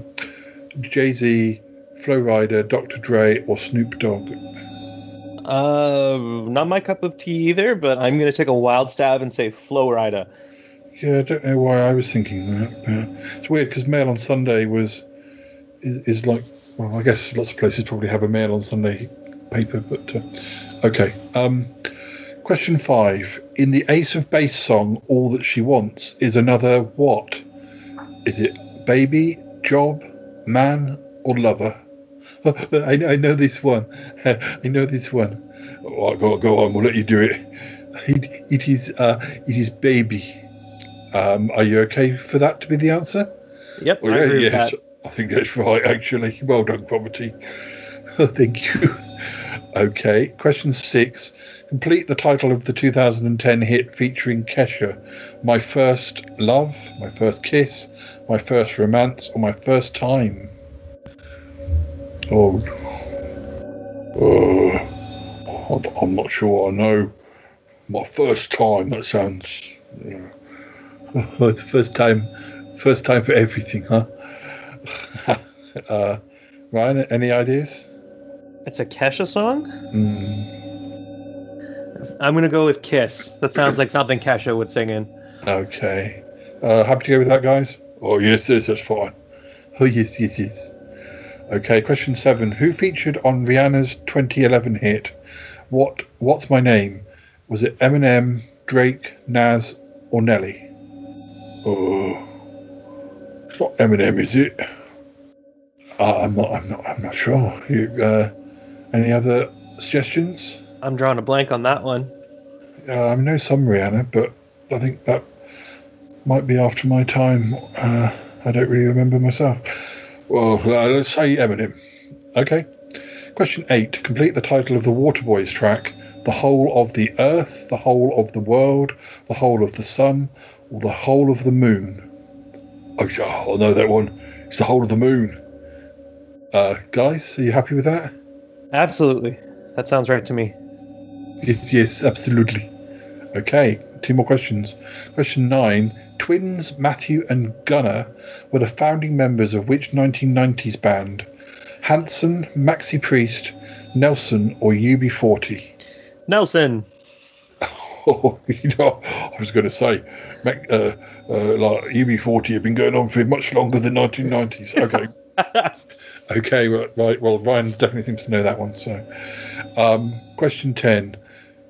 Jay Z, Flo Rida, Dr. Dre, or Snoop Dogg. Uh, not my cup of tea either, but I'm going to take a wild stab and say Flo Rida. Yeah, I don't know why I was thinking that. But it's weird because Mail on Sunday was is, is like well, I guess lots of places probably have a Mail on Sunday paper, but uh, okay. Um, question five: In the Ace of Base song, "All That She Wants" is another what? Is it baby, job, man, or lover? <laughs> I, I know this one. <laughs> I know this one. Oh, go go on. We'll let you do it. It, it is uh, it is baby. Um, are you okay for that to be the answer? Yep, Oh, I yeah, agree with yes. I think that's right, actually. Well done, Cromitty. <laughs> Thank you. Okay, question six. Complete the title of the 2010 hit featuring Kesha. My first love, my first kiss, my first romance, or my first time? Oh, Uh, I'm- not sure I know. My first time, that sounds. Yeah. Oh, it's the first time, first time for everything, huh? <laughs> uh, Ryan, any ideas? It's a Kesha song? Mm, I'm going to go with Kiss. That sounds like something Kesha would sing in. okay. Uh, happy to go with that, guys? Oh, yes, yes, that's fine. <laughs> Oh, yes, yes, yes. Okay, question seven. Who featured on Rihanna's 2011 hit, What What's My Name? Was it Eminem, Drake, Nas, or Nelly? Oh, it's not Eminem, is it? Uh, I'm not. I'm not. I'm not sure. You, uh, any other suggestions? I'm drawing a blank on that one. Uh, I know some Rihanna, but I think that might be after my time. Uh, I don't really remember myself. Well, uh, let's say Eminem. Okay. Question eight. Complete the title of the Waterboys track. The whole of the earth, the whole of the world, the whole of the sun, or the whole of the moon. Oh, yeah, I know that one. It's the whole of the moon. Uh, guys, are you happy with that? Absolutely. That sounds right to me. Yes, yes, absolutely. Okay, two more questions. Question nine. Twins Matthew and Gunnar were the founding members of which 1990s band? Hanson, Maxi Priest, Nelson, or UB40? Nelson. <laughs> Oh, you know, I was going to say, uh, uh, like UB40 have been going on for much longer than 1990s. <laughs> Okay. okay, right, right. Well, Ryan definitely seems to know that one. So, um, question 10.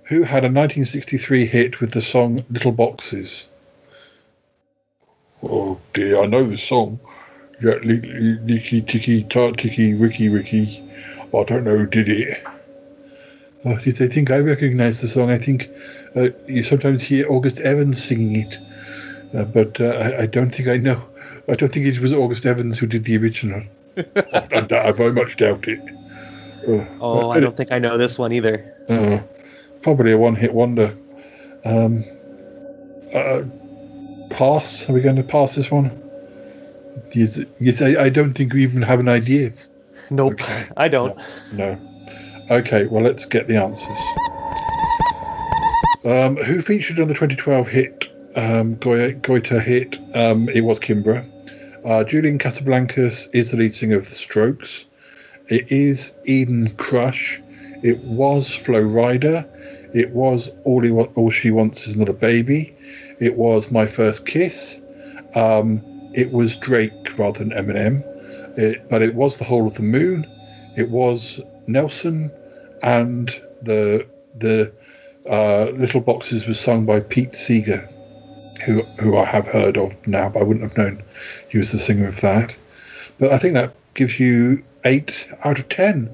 Who had a 1963 hit with the song Little Boxes? Oh dear, I know the song. Yeah, li- li- Licky Ticky Tart Ticky Wicky Wicky. I don't know who did it. Oh, did I think I recognise the song? I think uh, you sometimes hear August Evans singing it, uh, but uh, I, I don't think I know. I don't think it was August Evans who did the original. <laughs> I, I- I very much doubt it. Uh, Oh, but- I don't think I know this one either. uh, probably a one-hit wonder. Um, uh, pass. Are we going to pass this one? Yes, yes. I, I don't think we even have an idea. Nope, I don't. No. Okay. Well, let's get the answers. Um, who featured on the 2012 hit um, Goita hit? Um, it was Kimbra. Uh, Julian Casablancas is the lead singer of The Strokes. It is Eden Crush. It was Flo Rida. It was All, he wa- All She Wants Is Another Baby. It was My First Kiss. Um, it was Drake rather than Eminem. It, but it was The Whole of the Moon. It was Nelson. And the the uh, Little Boxes was sung by Pete Seeger, who, who I have heard of now, but I wouldn't have known he was the singer of that. But I think that gives you eight out of ten.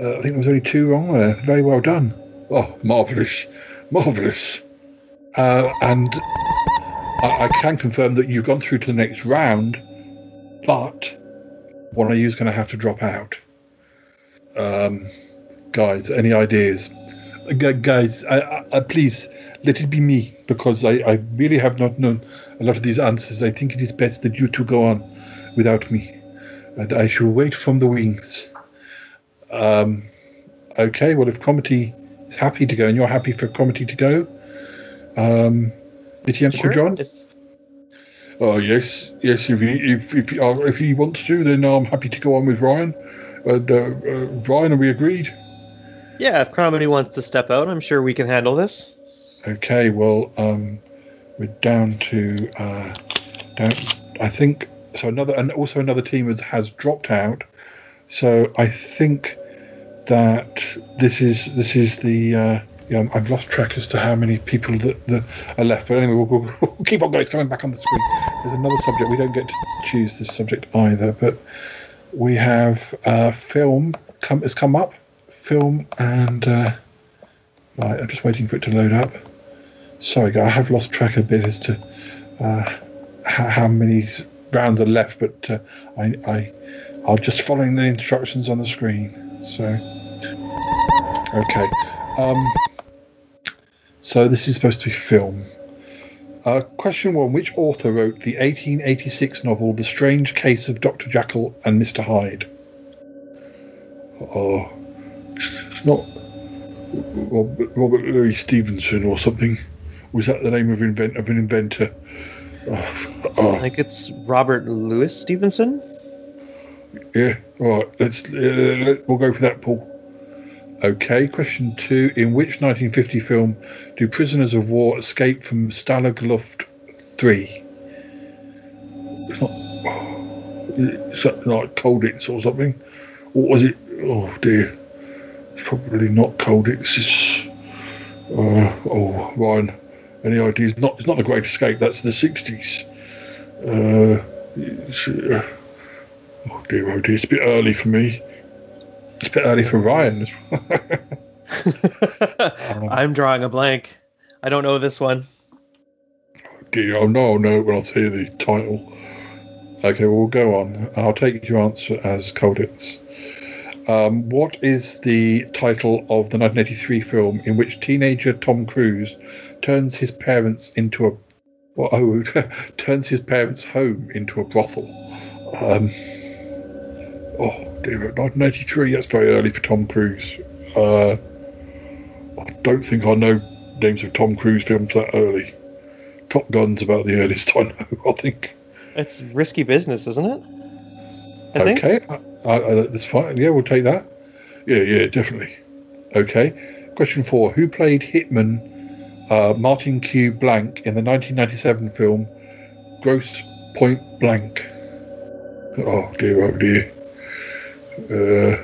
Uh, I think there was only two wrong there. Very well done. Oh, marvellous. Marvellous. Uh, and I, I can confirm that you've gone through to the next round, but one of you is going to have to drop out. Um, guys, any ideas? Gu- guys, I, I, please let it be me because I, really have not known a lot of these answers. I think it is best that you two go on without me, and I shall wait from the wings. Um, okay, well, if Cromitty is happy to go and you're happy for Cromitty to go, um, did he Uncle John? Oh yes, yes. If he if if he, uh, if he wants to, then I'm happy to go on with Ryan. And uh, uh, Ryan, are we agreed? Yeah, if Cromitty wants to step out, I'm sure we can handle this. Okay, well, um, we're down to uh, down. I think so. Another and also another team has, has dropped out. So I think that this is this is the. Uh, yeah, I've lost track as to how many people that, that are left. But anyway, we'll, we'll, we'll keep on going. It's coming back on the screen. There's another subject. We don't get to choose this subject either, but we have uh, film come has come up. Film and uh, right. I'm just waiting for it to load up. Sorry, I have lost track a bit as to uh, how, how many rounds are left, but uh, I, I, I'm just following the instructions on the screen. So, okay. Um, so this is supposed to be film. Uh, question one: Which author wrote the 1886 novel *The Strange Case of Dr. Jekyll and Mr. Hyde*? Oh, It's not Robert, Robert Louis Stevenson or something. Was that the name of invent of an inventor? I think it's Robert Louis Stevenson. Yeah. All right. Let's uh, let, we'll go for that, Paul. Okay. Question two: In which 1950 film do prisoners of war escape from Stalag Luft Three? It's not. It's not like Colditz or something. What was it? Oh dear. It's probably not Colditz. It's. Uh, oh, Ryan. Any ideas? Not. It's not the Great Escape. That's the 60s. Uh, uh, Oh dear, oh dear, it's a bit early for me. It's a bit early for Ryan. well. <laughs> I'm drawing a blank. I don't know this one. dear, oh no, no, when I hear the title. Okay, well, we'll go on. I'll take your answer as Colditz. Um, what is the title of the 1983 film in which teenager Tom Cruise turns his parents into a well, oh, <laughs> turns his parents' home into a brothel? Um, oh dear, 1983. That's very early for Tom Cruise. Uh, I don't think I know names of Tom Cruise films that early. Top Gun's about the earliest <laughs> I know. I think. It's risky business, isn't it? I think. Okay, uh, uh, that's fine. Yeah, we'll take that. Yeah, yeah, definitely. Okay. Question four: Who played Hitman uh, Martin Q. Blank in the 1997 film Grosse Pointe Blank? Oh dear, oh dear. Uh,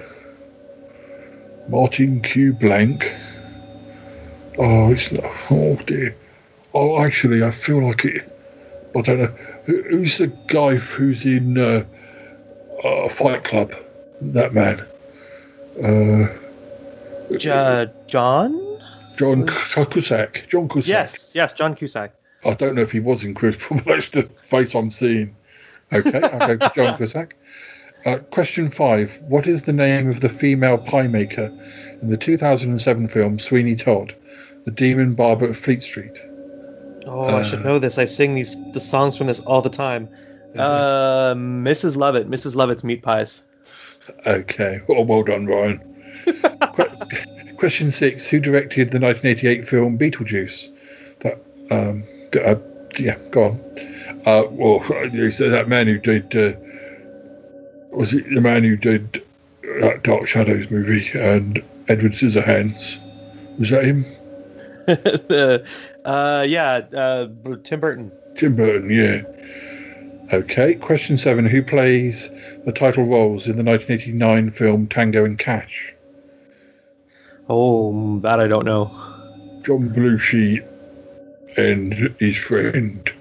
Martin Q. Blank. Oh, it's not. Oh dear. Oh, actually, I feel like it. I don't know. Who, who's the guy who's in uh, uh, Fight Club? That man. Uh, Ja- John? John Cusack. John Cusack. Yes, yes, John Cusack. I don't know if he was in <laughs> but that's the face I'm seeing. Okay, I'll go for John <laughs> Cusack. Uh, question five: What is the name of the female pie maker in the 2007 film Sweeney Todd, the Demon Barber of Fleet Street? Oh, I should know this. I sing these the songs from this all the time. Uh, Mrs. Lovett. Mrs. Lovett's meat pies. Okay, well, well done, Ryan. <laughs> Que- question six: Who directed the 1988 film Beetlejuice? That, um, uh, yeah, go on. Uh, well, <laughs> that man who did uh, was it the man who did that Dark Shadows movie and Edward Scissorhands? Was that him? <laughs> the, uh, yeah, uh, Tim Burton. Tim Burton, yeah. Okay, question seven: Who plays the title roles in the 1989 film Tango and Cash? Oh, that I don't know. John Belushi and his friend.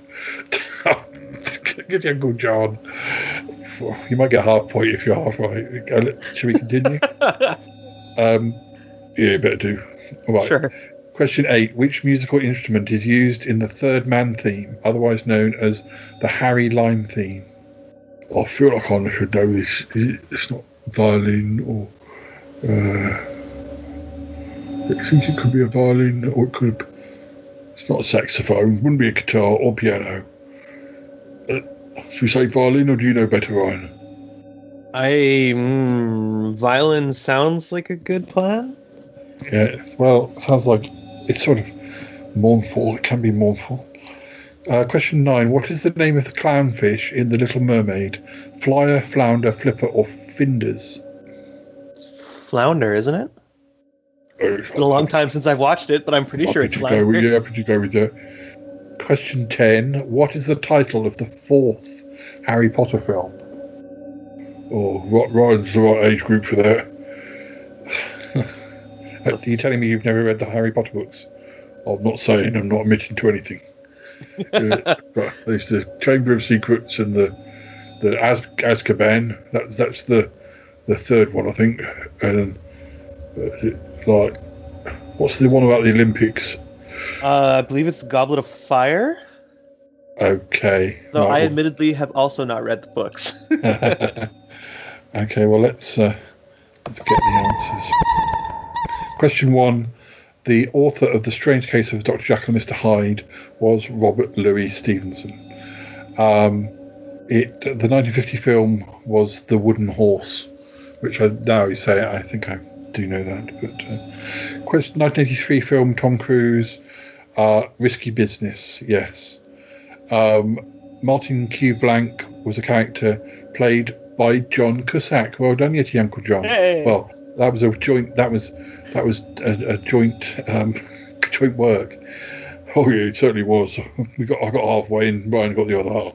<laughs> Good Uncle John. You might get a half point if you're half right. Should we continue? <laughs> um, yeah, better do. All right. Sure. Question eight: Which musical instrument is used in the Third Man theme, otherwise known as the Harry Lime theme? I feel like I should know this. It's not violin or. Uh, I think it could be a violin, or it could. It's not a saxophone. Wouldn't be a guitar or piano. Should we say violin, or do you know better, Ryan? I mm, violin sounds like a good plan. Yeah. Well, sounds like it's sort of mournful. It can be mournful. Uh, question nine: What is the name of the clownfish in The Little Mermaid? Flyer, flounder, flipper, or finders? Flounder, isn't it? It's been a long time since I've watched it, but I'm pretty sure it's to go with, flounder. yeah, happy to go with that. Question 10. What is the title of the fourth Harry Potter film? Oh, Ry- Ryan's the right age group for that. <laughs> Are you telling me you've never read the Harry Potter books? I'm not saying, I'm not admitting to anything. <laughs> uh, right, there's the Chamber of Secrets and the the Az- Azkaban. That's that's the the third one, I think. And uh, like, what's the one about the Olympics? Uh, I believe it's the Goblet of Fire. Okay. Though I admittedly have also not read the books. <laughs> <laughs> okay. Well, let's uh, let's get the answers. Question one: The author of the Strange Case of Dr. Jekyll and Mr. Hyde was Robert Louis Stevenson. Um, it the 1950 film was The Wooden Horse, which I now you say I think I do know that. But uh, question 1983 film Tom Cruise, uh, Risky Business. Yes. Um, Martin Q. Blank was a character played by John Cusack. Well done, Yeti Uncle John. Hey. Well, that was a joint. That was that was a, a joint um, <laughs> joint work. Oh yeah, it certainly was. <laughs> We got I got halfway, and Ryan got the other half.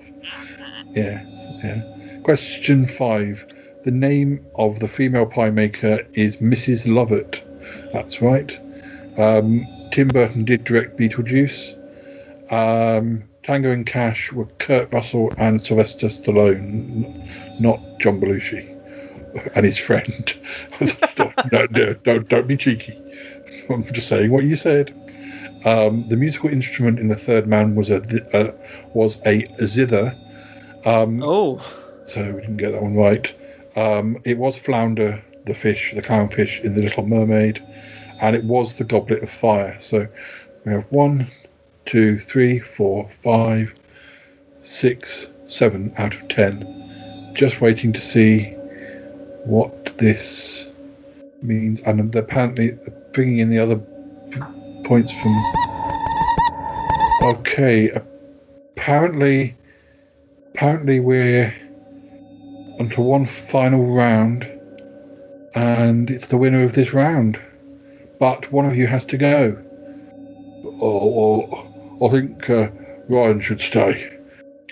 Yes. Yeah. Question five. The name of the female pie maker is Mrs. Lovett. That's right. Um, Tim Burton did direct Beetlejuice. Um, Tango and Cash were Kurt Russell and Sylvester Stallone, not John Belushi and his friend. <laughs> No, don't, don't be cheeky. I'm just saying what you said. Um, the musical instrument in the Third Man was a th- uh, was a zither. Um, oh, so we didn't get that one right. Um, it was Flounder, the fish, the clownfish in The Little Mermaid, and it was the Goblet of Fire. So we have one, two, three, four, five, six, seven out of ten. Just waiting to see what this means, and apparently bringing in the other points from. Okay, apparently, apparently we're onto one final round, and it's the winner of this round. But one of you has to go. Or, oh I think uh, Ryan should stay.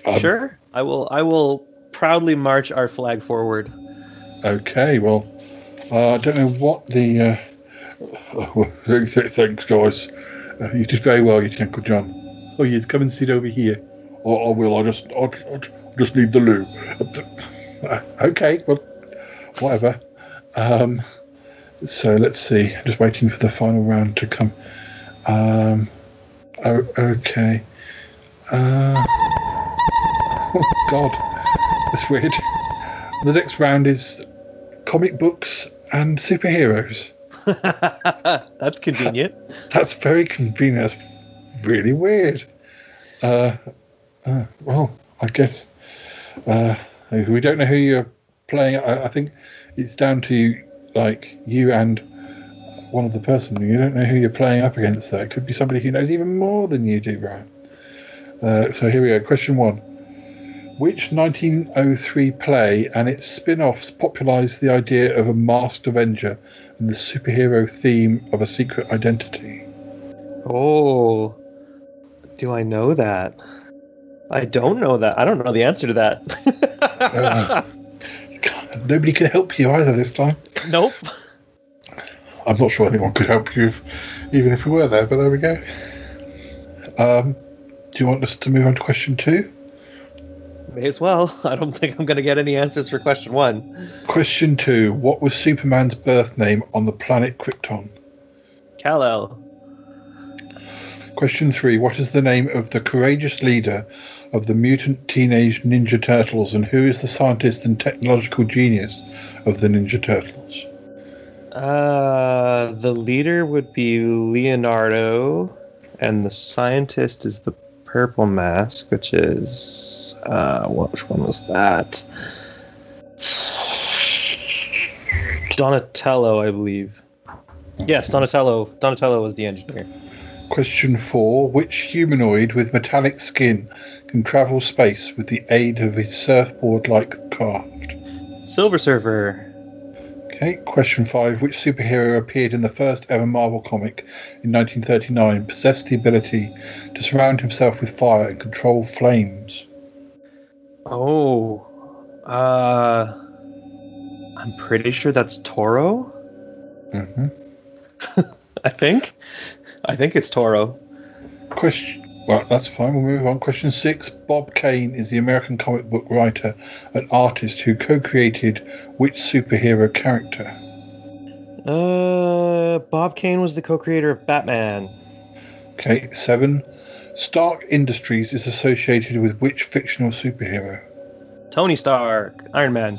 Um, sure. I will. I will proudly march our flag forward. Okay, well, uh, I don't know what the. Uh, <laughs> well, th- th- thanks, guys. Uh, you did very well, you did, Uncle John. Oh, yes, come and sit over here. Oh, I will. I just, I, I just need the loo. Uh, <laughs> okay, well, whatever. Um, so let's see. I'm Just waiting for the final round to come. Um, oh, okay. Uh, <laughs> oh God, that's weird. The next round is comic books and superheroes. <laughs> That's convenient. <laughs> That's very convenient. That's really weird. Uh, uh, well, I guess uh, we don't know who you're playing. I, I think it's down to like you and one other person. You don't know who you're playing up against. There it could be somebody who knows even more than you do, Ryan. Uh, so here we go. Question one. Which 1903 play and its spin offs popularised the idea of a masked Avenger and the superhero theme of a secret identity? Oh, do I know that? I don't know that. I don't know the answer to that. Uh, nobody can help you either this time. nope. <laughs> I'm not sure anyone could help you, if, even if we were there, but there we go. Um, do you want us to move on to question two? May as well. <laughs> I don't think I'm going to get any answers for question one. Question two What was Superman's birth name on the planet Krypton? Kal El. Question three What is the name of the courageous leader of the mutant teenage Ninja Turtles, and who is the scientist and technological genius of the Ninja Turtles? Uh, the leader would be Leonardo, and the scientist is the purple mask, which is uh, which one was that? Donatello, I believe. Yes, Donatello. Donatello was the engineer. Question four Which humanoid with metallic skin can travel space with the aid of his surfboard like craft? Silver Surfer. Okay, question five. Which superhero appeared in the first ever Marvel comic in 1939, possessed the ability to surround himself with fire and control flames? Oh, uh, I'm pretty sure that's Toro. hmm <laughs> I think. I think it's Toro. Question. Well, that's fine. We'll move on. Question six. Bob Kane is the American comic book writer and artist who co created which superhero character? Uh, Bob Kane was the co-creator of Batman. Okay, seven. Stark Industries is associated with which fictional superhero? Tony Stark, Iron Man.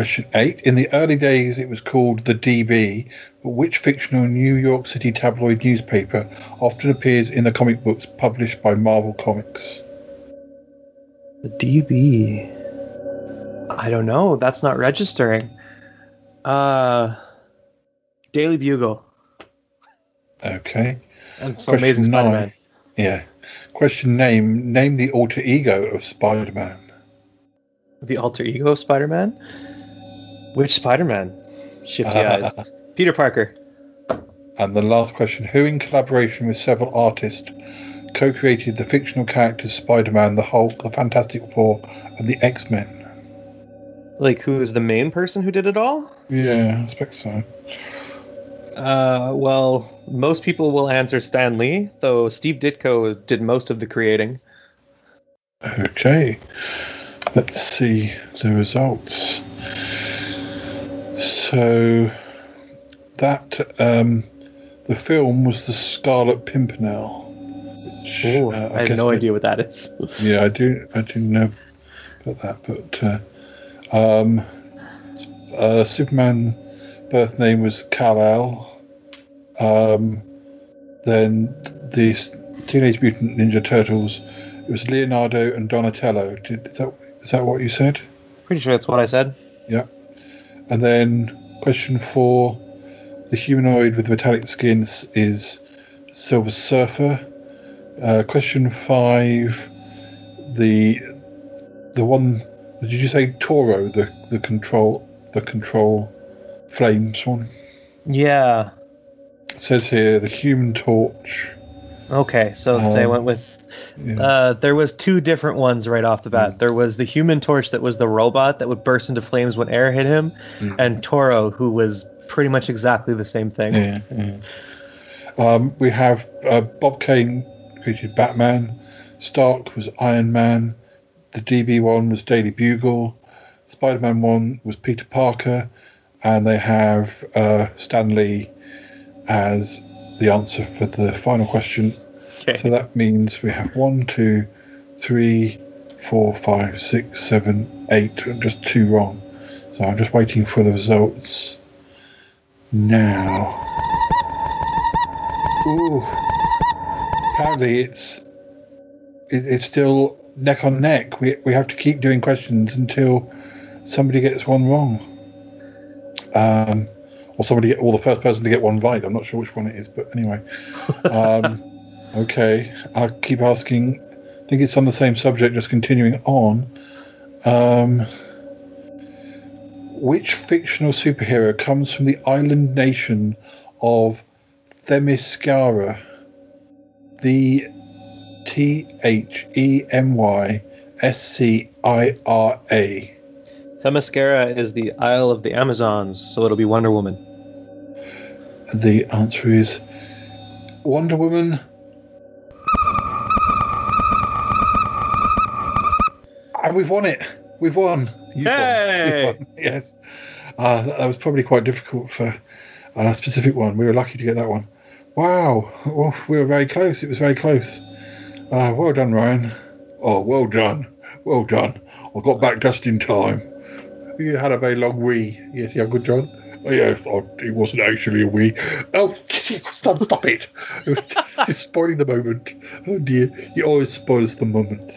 Question eight. In the early days, it was called the DB, but which fictional New York City tabloid newspaper often appears in the comic books published by Marvel Comics? The DB. I don't know. That's not registering. Uh, Daily Bugle. Okay. And so Amazing Spider-Man. Yeah. Question name. Name the alter ego of Spider-Man. The alter ego of Spider-Man. Which Spider-Man? Shifty eyes. Peter Parker. And the last question Who, in collaboration with several artists, co created the fictional characters Spider Man, the Hulk, the Fantastic Four, and the X Men? Like, who is the main person who did it all? Yeah, I expect so. Uh, well, most people will answer Stan Lee, though Steve Ditko did most of the creating. Okay. Let's see the results. So, that um, the film was the Scarlet Pimpernel. Which, Ooh, uh, I, have guess no idea what that is. <laughs> Yeah, I do. I do know about that, but uh, um, uh, Superman birth name was Kal El. Um, then the Teenage Mutant Ninja Turtles. It was Leonardo and Donatello. Did, is that is that what you said? Pretty sure that's what I said. Yeah. And then question four: the humanoid with metallic skins is Silver Surfer. Uh, question five: the the one. Did you say Toro? The the control the control flames one. Yeah. It says here the Human Torch. Okay, so they Um, went with. yeah. Uh, there was two different ones right off the bat. There was the Human Torch that was the robot that would burst into flames when air hit him, and Toro, who was pretty much exactly the same thing. Yeah, yeah. Um, we have uh, Bob Kane who created Batman. Stark was Iron Man. The DB one was Daily Bugle. Spider Man one was Peter Parker. And they have uh, Stan Lee as the answer for the final question. Okay. So that means we have one, two, three, four, five, six, seven, eight, and just two wrong. So I'm just waiting for the results now. Ooh. Apparently it's it, it's still neck on neck. We we have to keep doing questions until somebody gets one wrong. Um, or somebody get or the first person to get one right. I'm not sure which one it is, but anyway. <laughs> Um, okay, I'll keep asking. I think it's on the same subject, just continuing on. Um, which fictional superhero comes from the island nation of Themyscira? The T H E M Y S C I R A. Themyscira is the Isle of the Amazons, so it'll be Wonder Woman. The answer is Wonder Woman. And we've won it. We've won. You've won. Hey! You've won. <laughs> Yes. Uh, that that was probably quite difficult for a specific one. We were lucky to get that one. Wow. Well, we were very close. It was very close. Uh, well done, Ryan. Oh, well done. Well done. I got back just in time. You had a very long wee. Yes, yeah, good, John. Oh, yes, oh, it wasn't actually a wee. Oh, <laughs> stop, stop it. <laughs> It's spoiling the moment. Oh, dear. It always spoils the moment.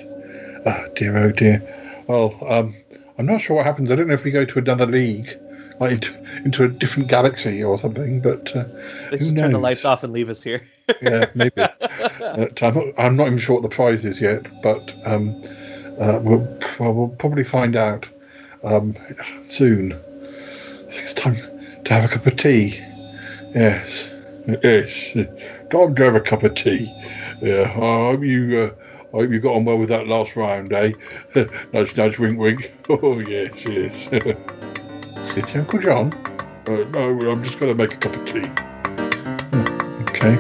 Oh, dear, oh, dear. Well, um, I'm not sure what happens. I don't know if we go to another league, like into, into a different galaxy or something, but uh, They who just knows? turn the lights off and leave us here. <laughs> yeah, maybe. but I'm not, I'm not even sure what the prize is yet, but um, uh, we'll, well, we'll probably find out um, soon. I think it's time to have a cup of tea. Yes, yes, time to have a cup of tea. Yeah, I hope you. Uh, I hope you got on well with that last round, eh? <laughs> nudge, nudge, wink, wink. <laughs> Oh yes, yes. <laughs> It's Uncle John. Uh, no, I'm just going to make a cup of tea. Hmm, Okay.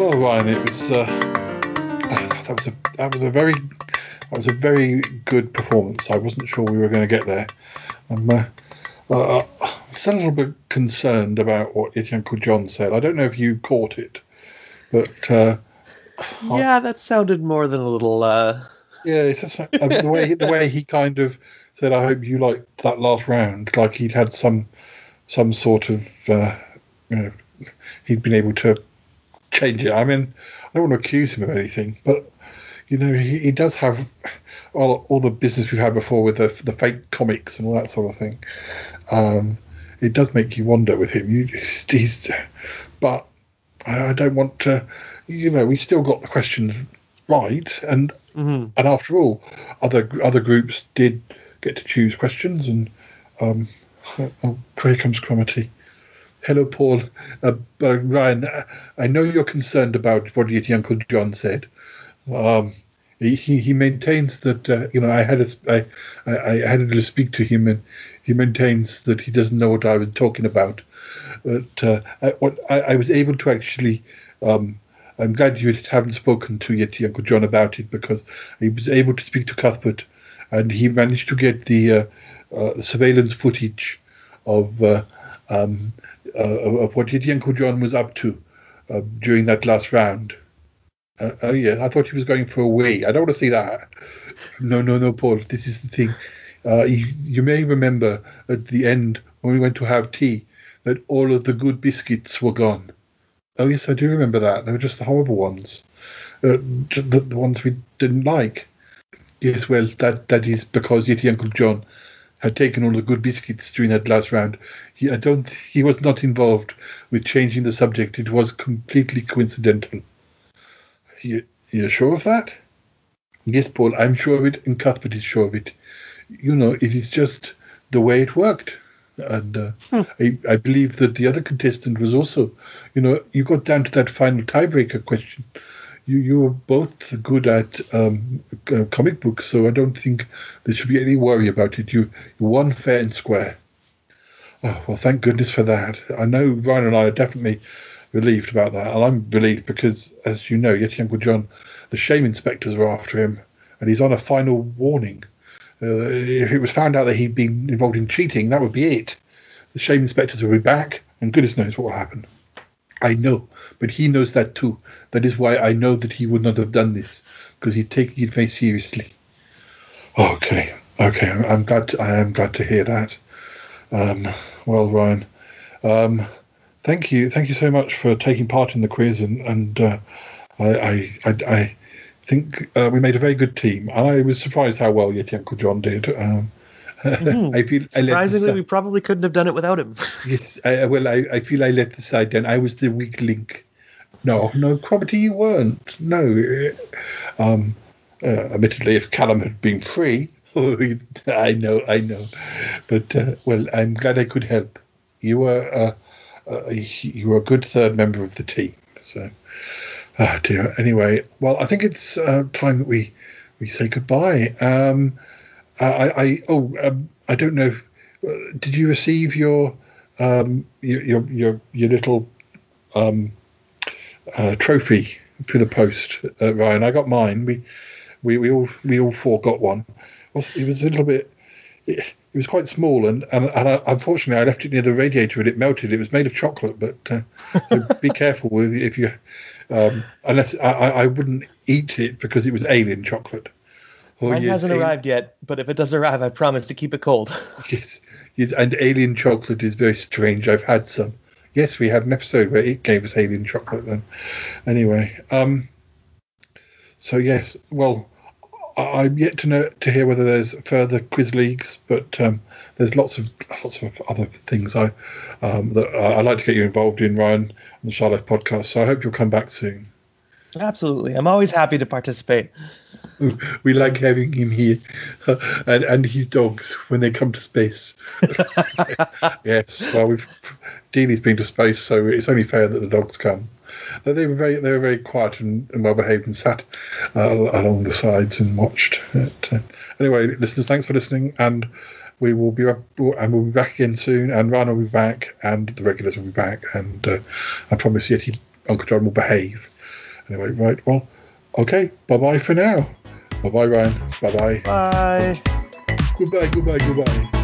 Well, Ryan, it was uh, that was a that was a very that was a very good performance. I wasn't sure we were going to get there. I'm uh, uh, I'm still a little bit concerned about what your Uncle John said. I don't know if you caught it, but uh, Yeah, that sounded more than a little. uh yeah, it's just, uh, the way the way he kind of said, "I hope you liked that last round." Like he'd had some some sort of uh, you know he'd been able to change it. I mean, I don't want to accuse him of anything, but you know he, he does have all, all the business we've had before with the the fake comics and all that sort of thing. Um, it does make you wonder with him. You, he's, but I, I don't want to. You know, we still got the questions right, and mhm. and after all, other other groups did get to choose questions, and um, oh, here comes Cromitty. Hello, Paul. Uh, uh, Ryan, I know you're concerned about what your Uncle John said. Um, he, he maintains that uh, you know I had a, I, I, I had to speak to him, and he maintains that he doesn't know what I was talking about. But uh, I, what I, I was able to actually. Um, I'm glad you haven't spoken to Yeti Uncle John about it because he was able to speak to Cuthbert, and he managed to get the uh, uh, surveillance footage of um, of of what Yeti Uncle John was up to uh, during that last round. Uh, oh yeah, I thought he was going for a wee. I don't want to see that. No, no, no, Paul. This is the thing. Uh, you, you may remember at the end when we went to have tea that all of the good biscuits were gone. Oh yes, I do remember that. They were just the horrible ones, uh, the, the ones we didn't like. Yes, well, that that is because Yeti Uncle John had taken all the good biscuits during that last round. He, I don't. He was not involved with changing the subject. It was completely coincidental. You, you're sure of that? Yes, Paul. I'm sure of it, and Cuthbert is sure of it. You know, it is just the way it worked. And uh, I, I believe that the other contestant was also, you know, you got down to that final tiebreaker question. You you were both good at um, uh, comic books, so I don't think there should be any worry about it. You you won fair and square. Oh well, thank goodness for that. I know Ryan and I are definitely relieved about that, and I'm relieved because, as you know, Yeti Uncle John, the shame inspectors are after him, and he's on a final warning. Uh, if it was found out that he'd been involved in cheating, that would be it. The shame inspectors will be back, and goodness knows what will happen. I know, but he knows that too. That is why I know that he would not have done this, because he's taking it very seriously. Okay, okay, I'm, glad. To, I am glad to hear that. Um, well, Ryan, um, thank you, thank you so much for taking part in the quiz, and and uh, I, I, I, I think uh, we made a very good team, I was surprised how well Yeti Uncle John did. Um, Mhm. <laughs> I feel I Surprisingly, side- we probably couldn't have done it without him. <laughs> yes, I, I- well, I, I feel I let the side down. I was the weak link. No, no, Cromitty, you weren't. No. uh, Um, uh, admittedly, if Callum had been free, <laughs> I know, I know. But, uh, well, I'm glad I could help. You were, uh, uh, you were a good third member of the team. So, oh dear. Anyway, well, I think it's uh, time that we, we say goodbye. Um, I, I oh, um, I don't know. uh, Did you receive your um, your, your your your little um, uh, trophy through the post, uh, Ryan? I got mine. We we we all we all four got one. It was a little bit. It, it was quite small, and and, and I, unfortunately, I left it near the radiator and it melted. It was made of chocolate, but uh, so be <laughs> careful with if you. Um, unless I, I I wouldn't eat it because it was alien chocolate. Oh, Mine hasn't alien- arrived yet, but if it does arrive, I promise to keep it cold. <laughs> Yes, yes, and alien chocolate is very strange. I've had some. Yes, we had an episode where it gave us alien chocolate. Then, anyway, um, so yes, well, I- I'm yet to know to hear whether there's further quiz leagues, but um, there's lots of lots of other things I um, that I- I'd like to get you involved in, Ryan, on the Shy Life podcast. So I hope you'll come back soon. Absolutely. I'm always happy to participate. <laughs> We like having him here, <laughs> and and his dogs when they come to space. <laughs> yes, well, we've Dealey's been to space, so it's only fair that the dogs come. They were very they were very quiet and, and well behaved and sat uh, along the sides and watched. But, uh, anyway, listeners, thanks for listening, and we will be up, and we'll be back again soon. And Ryan will be back, and the regulars will be back, and uh, I promise you, Uncle John will behave. Anyway, right. Well, okay. Bye bye for now. Bye bye, Ryan. Bye bye. Bye. Goodbye. Goodbye. Goodbye.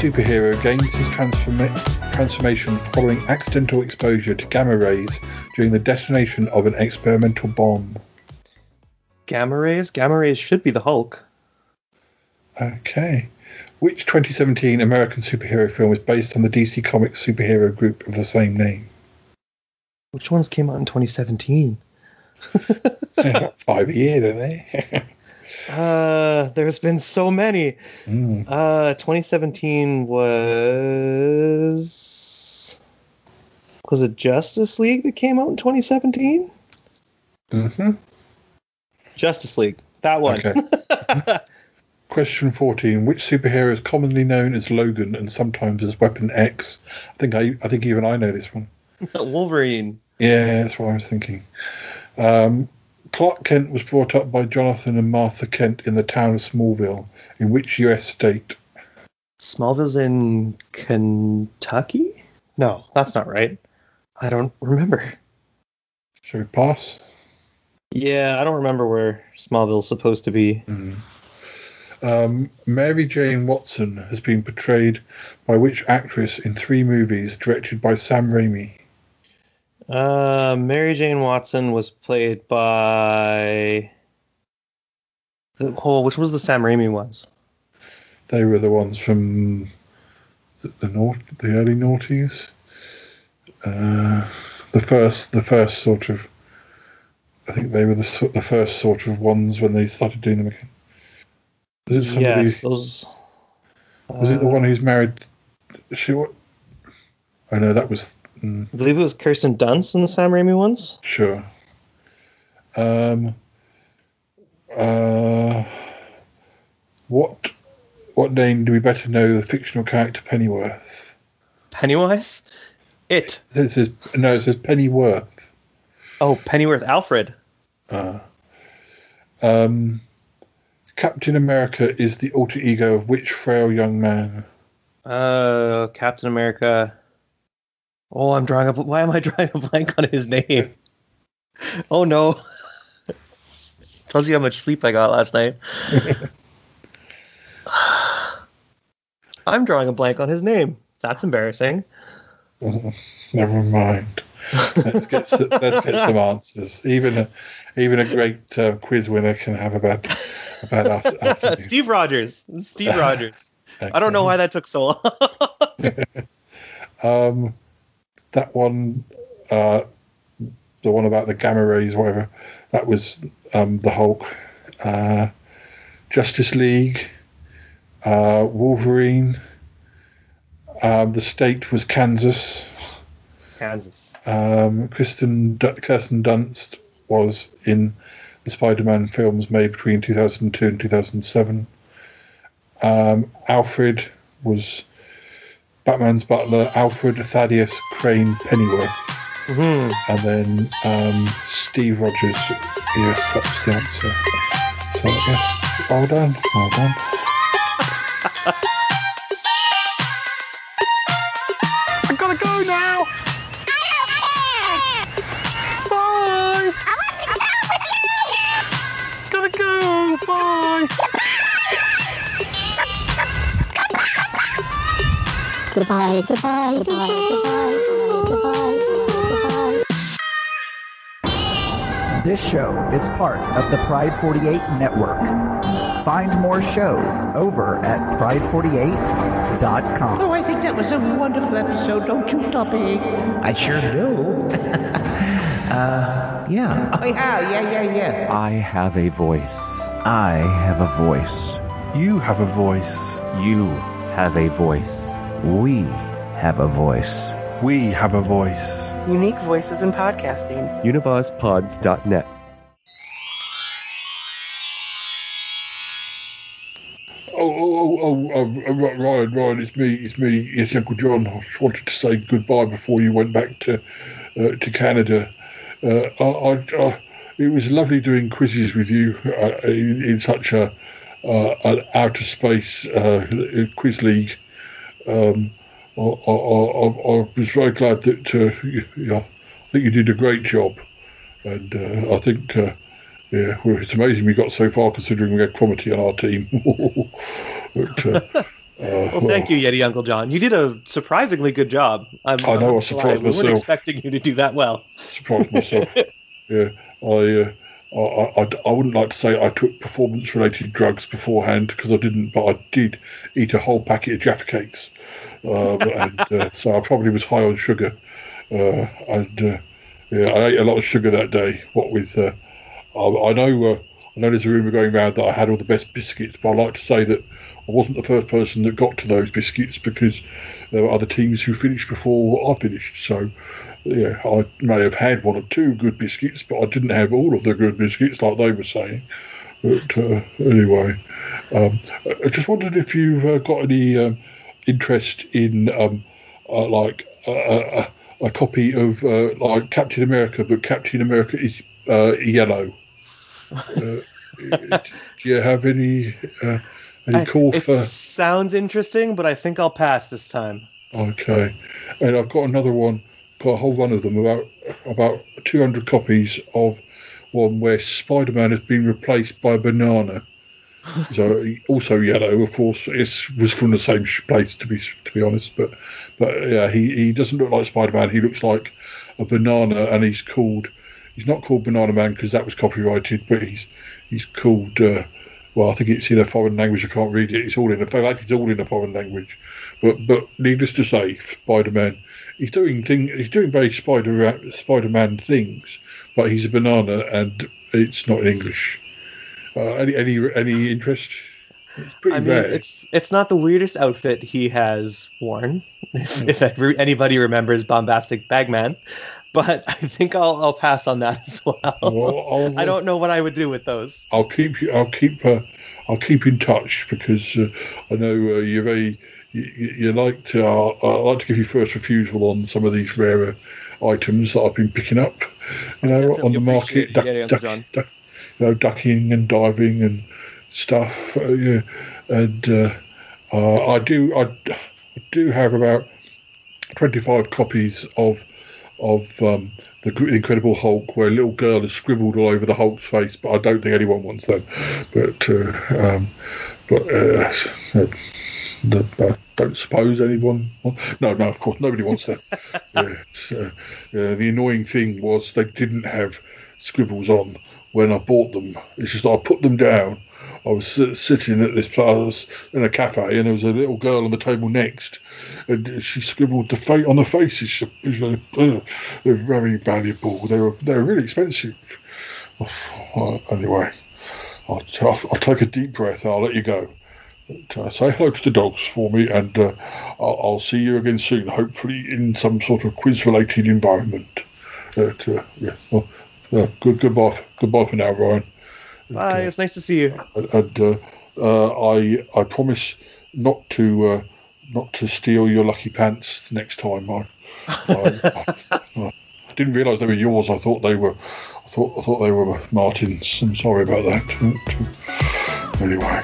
Superhero gains his transforma- transformation following accidental exposure to gamma rays during the detonation of an experimental bomb? Gamma rays? Gamma rays should be the Hulk. Okay. Which 2017 American superhero film is based on the DC Comics superhero group of the same name? Which ones came out in 2017? <laughs> <laughs> Five a year, don't they? <laughs> Uh, there's been so many. Mm. Uh, 2017 was was it Justice League that came out in 2017? hmm Justice League, that one. Okay. <laughs> Question 14. Which superhero is commonly known as Logan and sometimes as Weapon X? I think I, I think even I know this one. <laughs> Wolverine. Yeah, that's what I was thinking. Um, Clark Kent was brought up by Jonathan and Martha Kent in the town of Smallville. In which U.S. state? Smallville's in Kentucky? No, that's not right. I don't remember. Shall we pass? Yeah, I don't remember where Smallville's supposed to be. Um, Mary Jane Watson has been portrayed by which actress in three movies directed by Sam Raimi? Uh, Mary Jane Watson was played by. The, oh, which was the Sam Raimi ones? They were the ones from the the, naut- the early noughties. Uh, the first, the first sort of. I think they were the the first sort of ones when they started doing them again. Was it somebody? Yes, those. was it the uh, one who's married? She? Oh no, that was mm, I believe it was Kirsten Dunst in the Sam Raimi ones. sure. Um. Uh. What? What name do we better know the fictional character Pennyworth? Pennywise? It. It says no. It says Pennyworth. Oh, Pennyworth Alfred. Uh, um, Captain America is the alter ego of which frail young man? Uh, Captain America. Oh, I'm drawing a. bl- Why am I <laughs> drawing a blank on his name? Oh no. <laughs> Tells you how much sleep I got last night. <sighs> I'm drawing a blank on his name. That's embarrassing. <laughs> Never mind. Let's get some, let's get some answers. Even a even a great uh, quiz winner can have a bad a bad after, afternoon. Steve Rogers. Steve Rogers. I don't know why that took so long. Um, that one, uh, the one about the gamma rays, whatever. That was um, the Hulk. Uh, Justice League. Uh, Wolverine. Um, the state was Kansas. Kansas. Um, Kristen D- Kirsten Dunst was in the Spider-Man films made between 2002 and 2007. Um, Alfred was Batman's butler. Alfred Thaddeus Crane Pennyworth, Mhm. and then um, Steve Rogers. Yes, that's the answer. So yes, well done, well done. I gotta go now. Bye. I want to go with you. Gotta go. Bye. Goodbye, goodbye, goodbye, goodbye, goodbye, goodbye. This show is part of the Pride 48 network. Find more shows over at pride48.com. Oh, I think that was a wonderful episode, don't you, Toppy? I sure do. <laughs> uh, yeah. Oh, yeah, yeah, yeah, yeah. I have a voice. I have a voice. You have a voice. You have a voice. We have a voice. We have a voice. Unique voices in podcasting. UnivazPods.net. Oh, oh, oh, oh, oh, Ryan, Ryan, it's me, it's me, it's Uncle John. I just wanted to say goodbye before you went back to uh, to Canada. Uh, I, I, uh, it was lovely doing quizzes with you uh, in, in such a uh, an outer space uh, quiz league. Um, I, I, I, I was very glad that uh, you, know, I think you did a great job, and uh, I think. Uh, yeah, well, it's amazing we got so far considering we had Cromitty on our team. <laughs> but, uh, uh, Well, thank you, Yeti Uncle John. You did a surprisingly good job. I'm, I know, I I'm surprised glad. We weren't expecting you to do that well. surprised myself. <laughs> yeah, I, uh, I, I, I wouldn't like to say I took performance-related drugs beforehand because I didn't, but I did eat a whole packet of Jaffa cakes, um, and uh, so I probably was high on sugar. Uh, and uh, yeah, I ate a lot of sugar that day. What with, I, I know, I know there's a rumor going around that I had all the best biscuits, but I like to say that I wasn't the first person that got to those biscuits because there were other teams who finished before I finished. So yeah, I may have had one or two good biscuits, but I didn't have all of the good biscuits like they were saying. But uh, anyway, um, I just wondered if you've uh, got any um, interest in um, uh, like a, a, a copy of uh, like Captain America, but Captain America is uh, yellow. <laughs> Uh, do you have any uh, any I- call it for? sounds interesting, but I think I'll pass this time. Okay, and I've got another one. Got a whole run of them about about two hundred copies of one where Spider Man has been replaced by a banana. <laughs> so also yellow, of course. It was from the same place to be to be honest, but but yeah, he, he doesn't look like Spider Man. He looks like a banana, and he's called. He's not called Banana Man because that was copyrighted, but he's he's called. Uh, well, I think it's in a foreign language. I can't read it. It's all in a fact. It's all in a foreign language. But but needless to say, Spider Man, he's doing thing. He's doing very Spider Spider Man things, but he's a banana, and it's not in English. Uh, any any any interest? It's pretty I mean, rare. it's it's not the weirdest outfit he has worn, if, if ever, anybody remembers Bombastic Bagman. But <laughs> I think I'll I'll pass on that as well. Well, I'll- I don't know what I would do with those. I'll keep you. I'll keep. Uh, I'll keep in touch because uh, I know uh, you're very. You, you like to. Uh, I like to give you first refusal on some of these rarer items that I've been picking up. You know, on the market, duck, duck- duck- you know, ducking and diving and stuff. Uh, yeah, and uh, uh, I do. I, I do have about twenty-five copies of of um, the Incredible Hulk, where a little girl has scribbled all over the Hulk's face, but I don't think anyone wants them. But uh, um, but uh, the, I don't suppose anyone. wants- No, no, of course nobody wants them. <laughs> yeah, it's, uh, yeah, the annoying thing was they didn't have scribbles on when I bought them. It's just I put them down. I was sitting at this place in a cafe, and there was a little girl on the table next, and she scribbled the face on the faces. She- They're very valuable. They were they were really expensive. Anyway, I'll, I'll, take a deep breath. I'll let you go. But, uh, say hello to the dogs for me, and uh, I'll, I'll see you again soon. Hopefully, in some sort of quiz-related environment. Uh, yeah. Well, uh, good goodbye. Goodbye for now, Ryan. Bye. It's nice to see you. And, uh, uh, I I promise not to uh, not to steal your lucky pants next time. I, I, <laughs> I didn't realise they were yours. I thought they were. I thought I thought they were Martin's. I'm sorry about that. Anyway,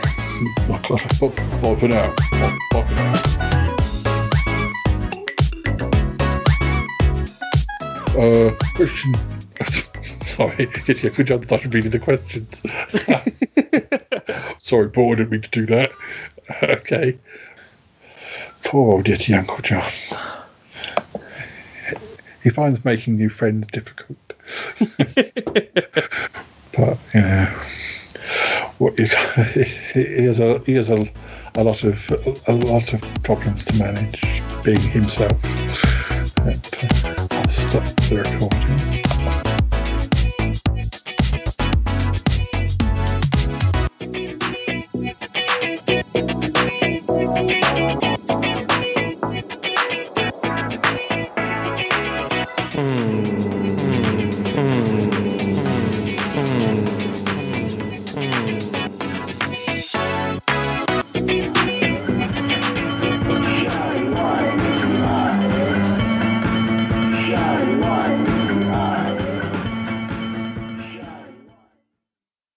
<laughs> bye for now. Bye, bye for now. Uh, question. <laughs> Sorry, yeah, good job that I reading the questions. <laughs> Sorry, Paul, I didn't mean to do that. <laughs> Okay. Poor old Yeti Uncle John. He finds making new friends difficult. but, yeah. what you he has a he has a, a lot of a lot of problems to manage being himself. And, uh, I'll stop the recording.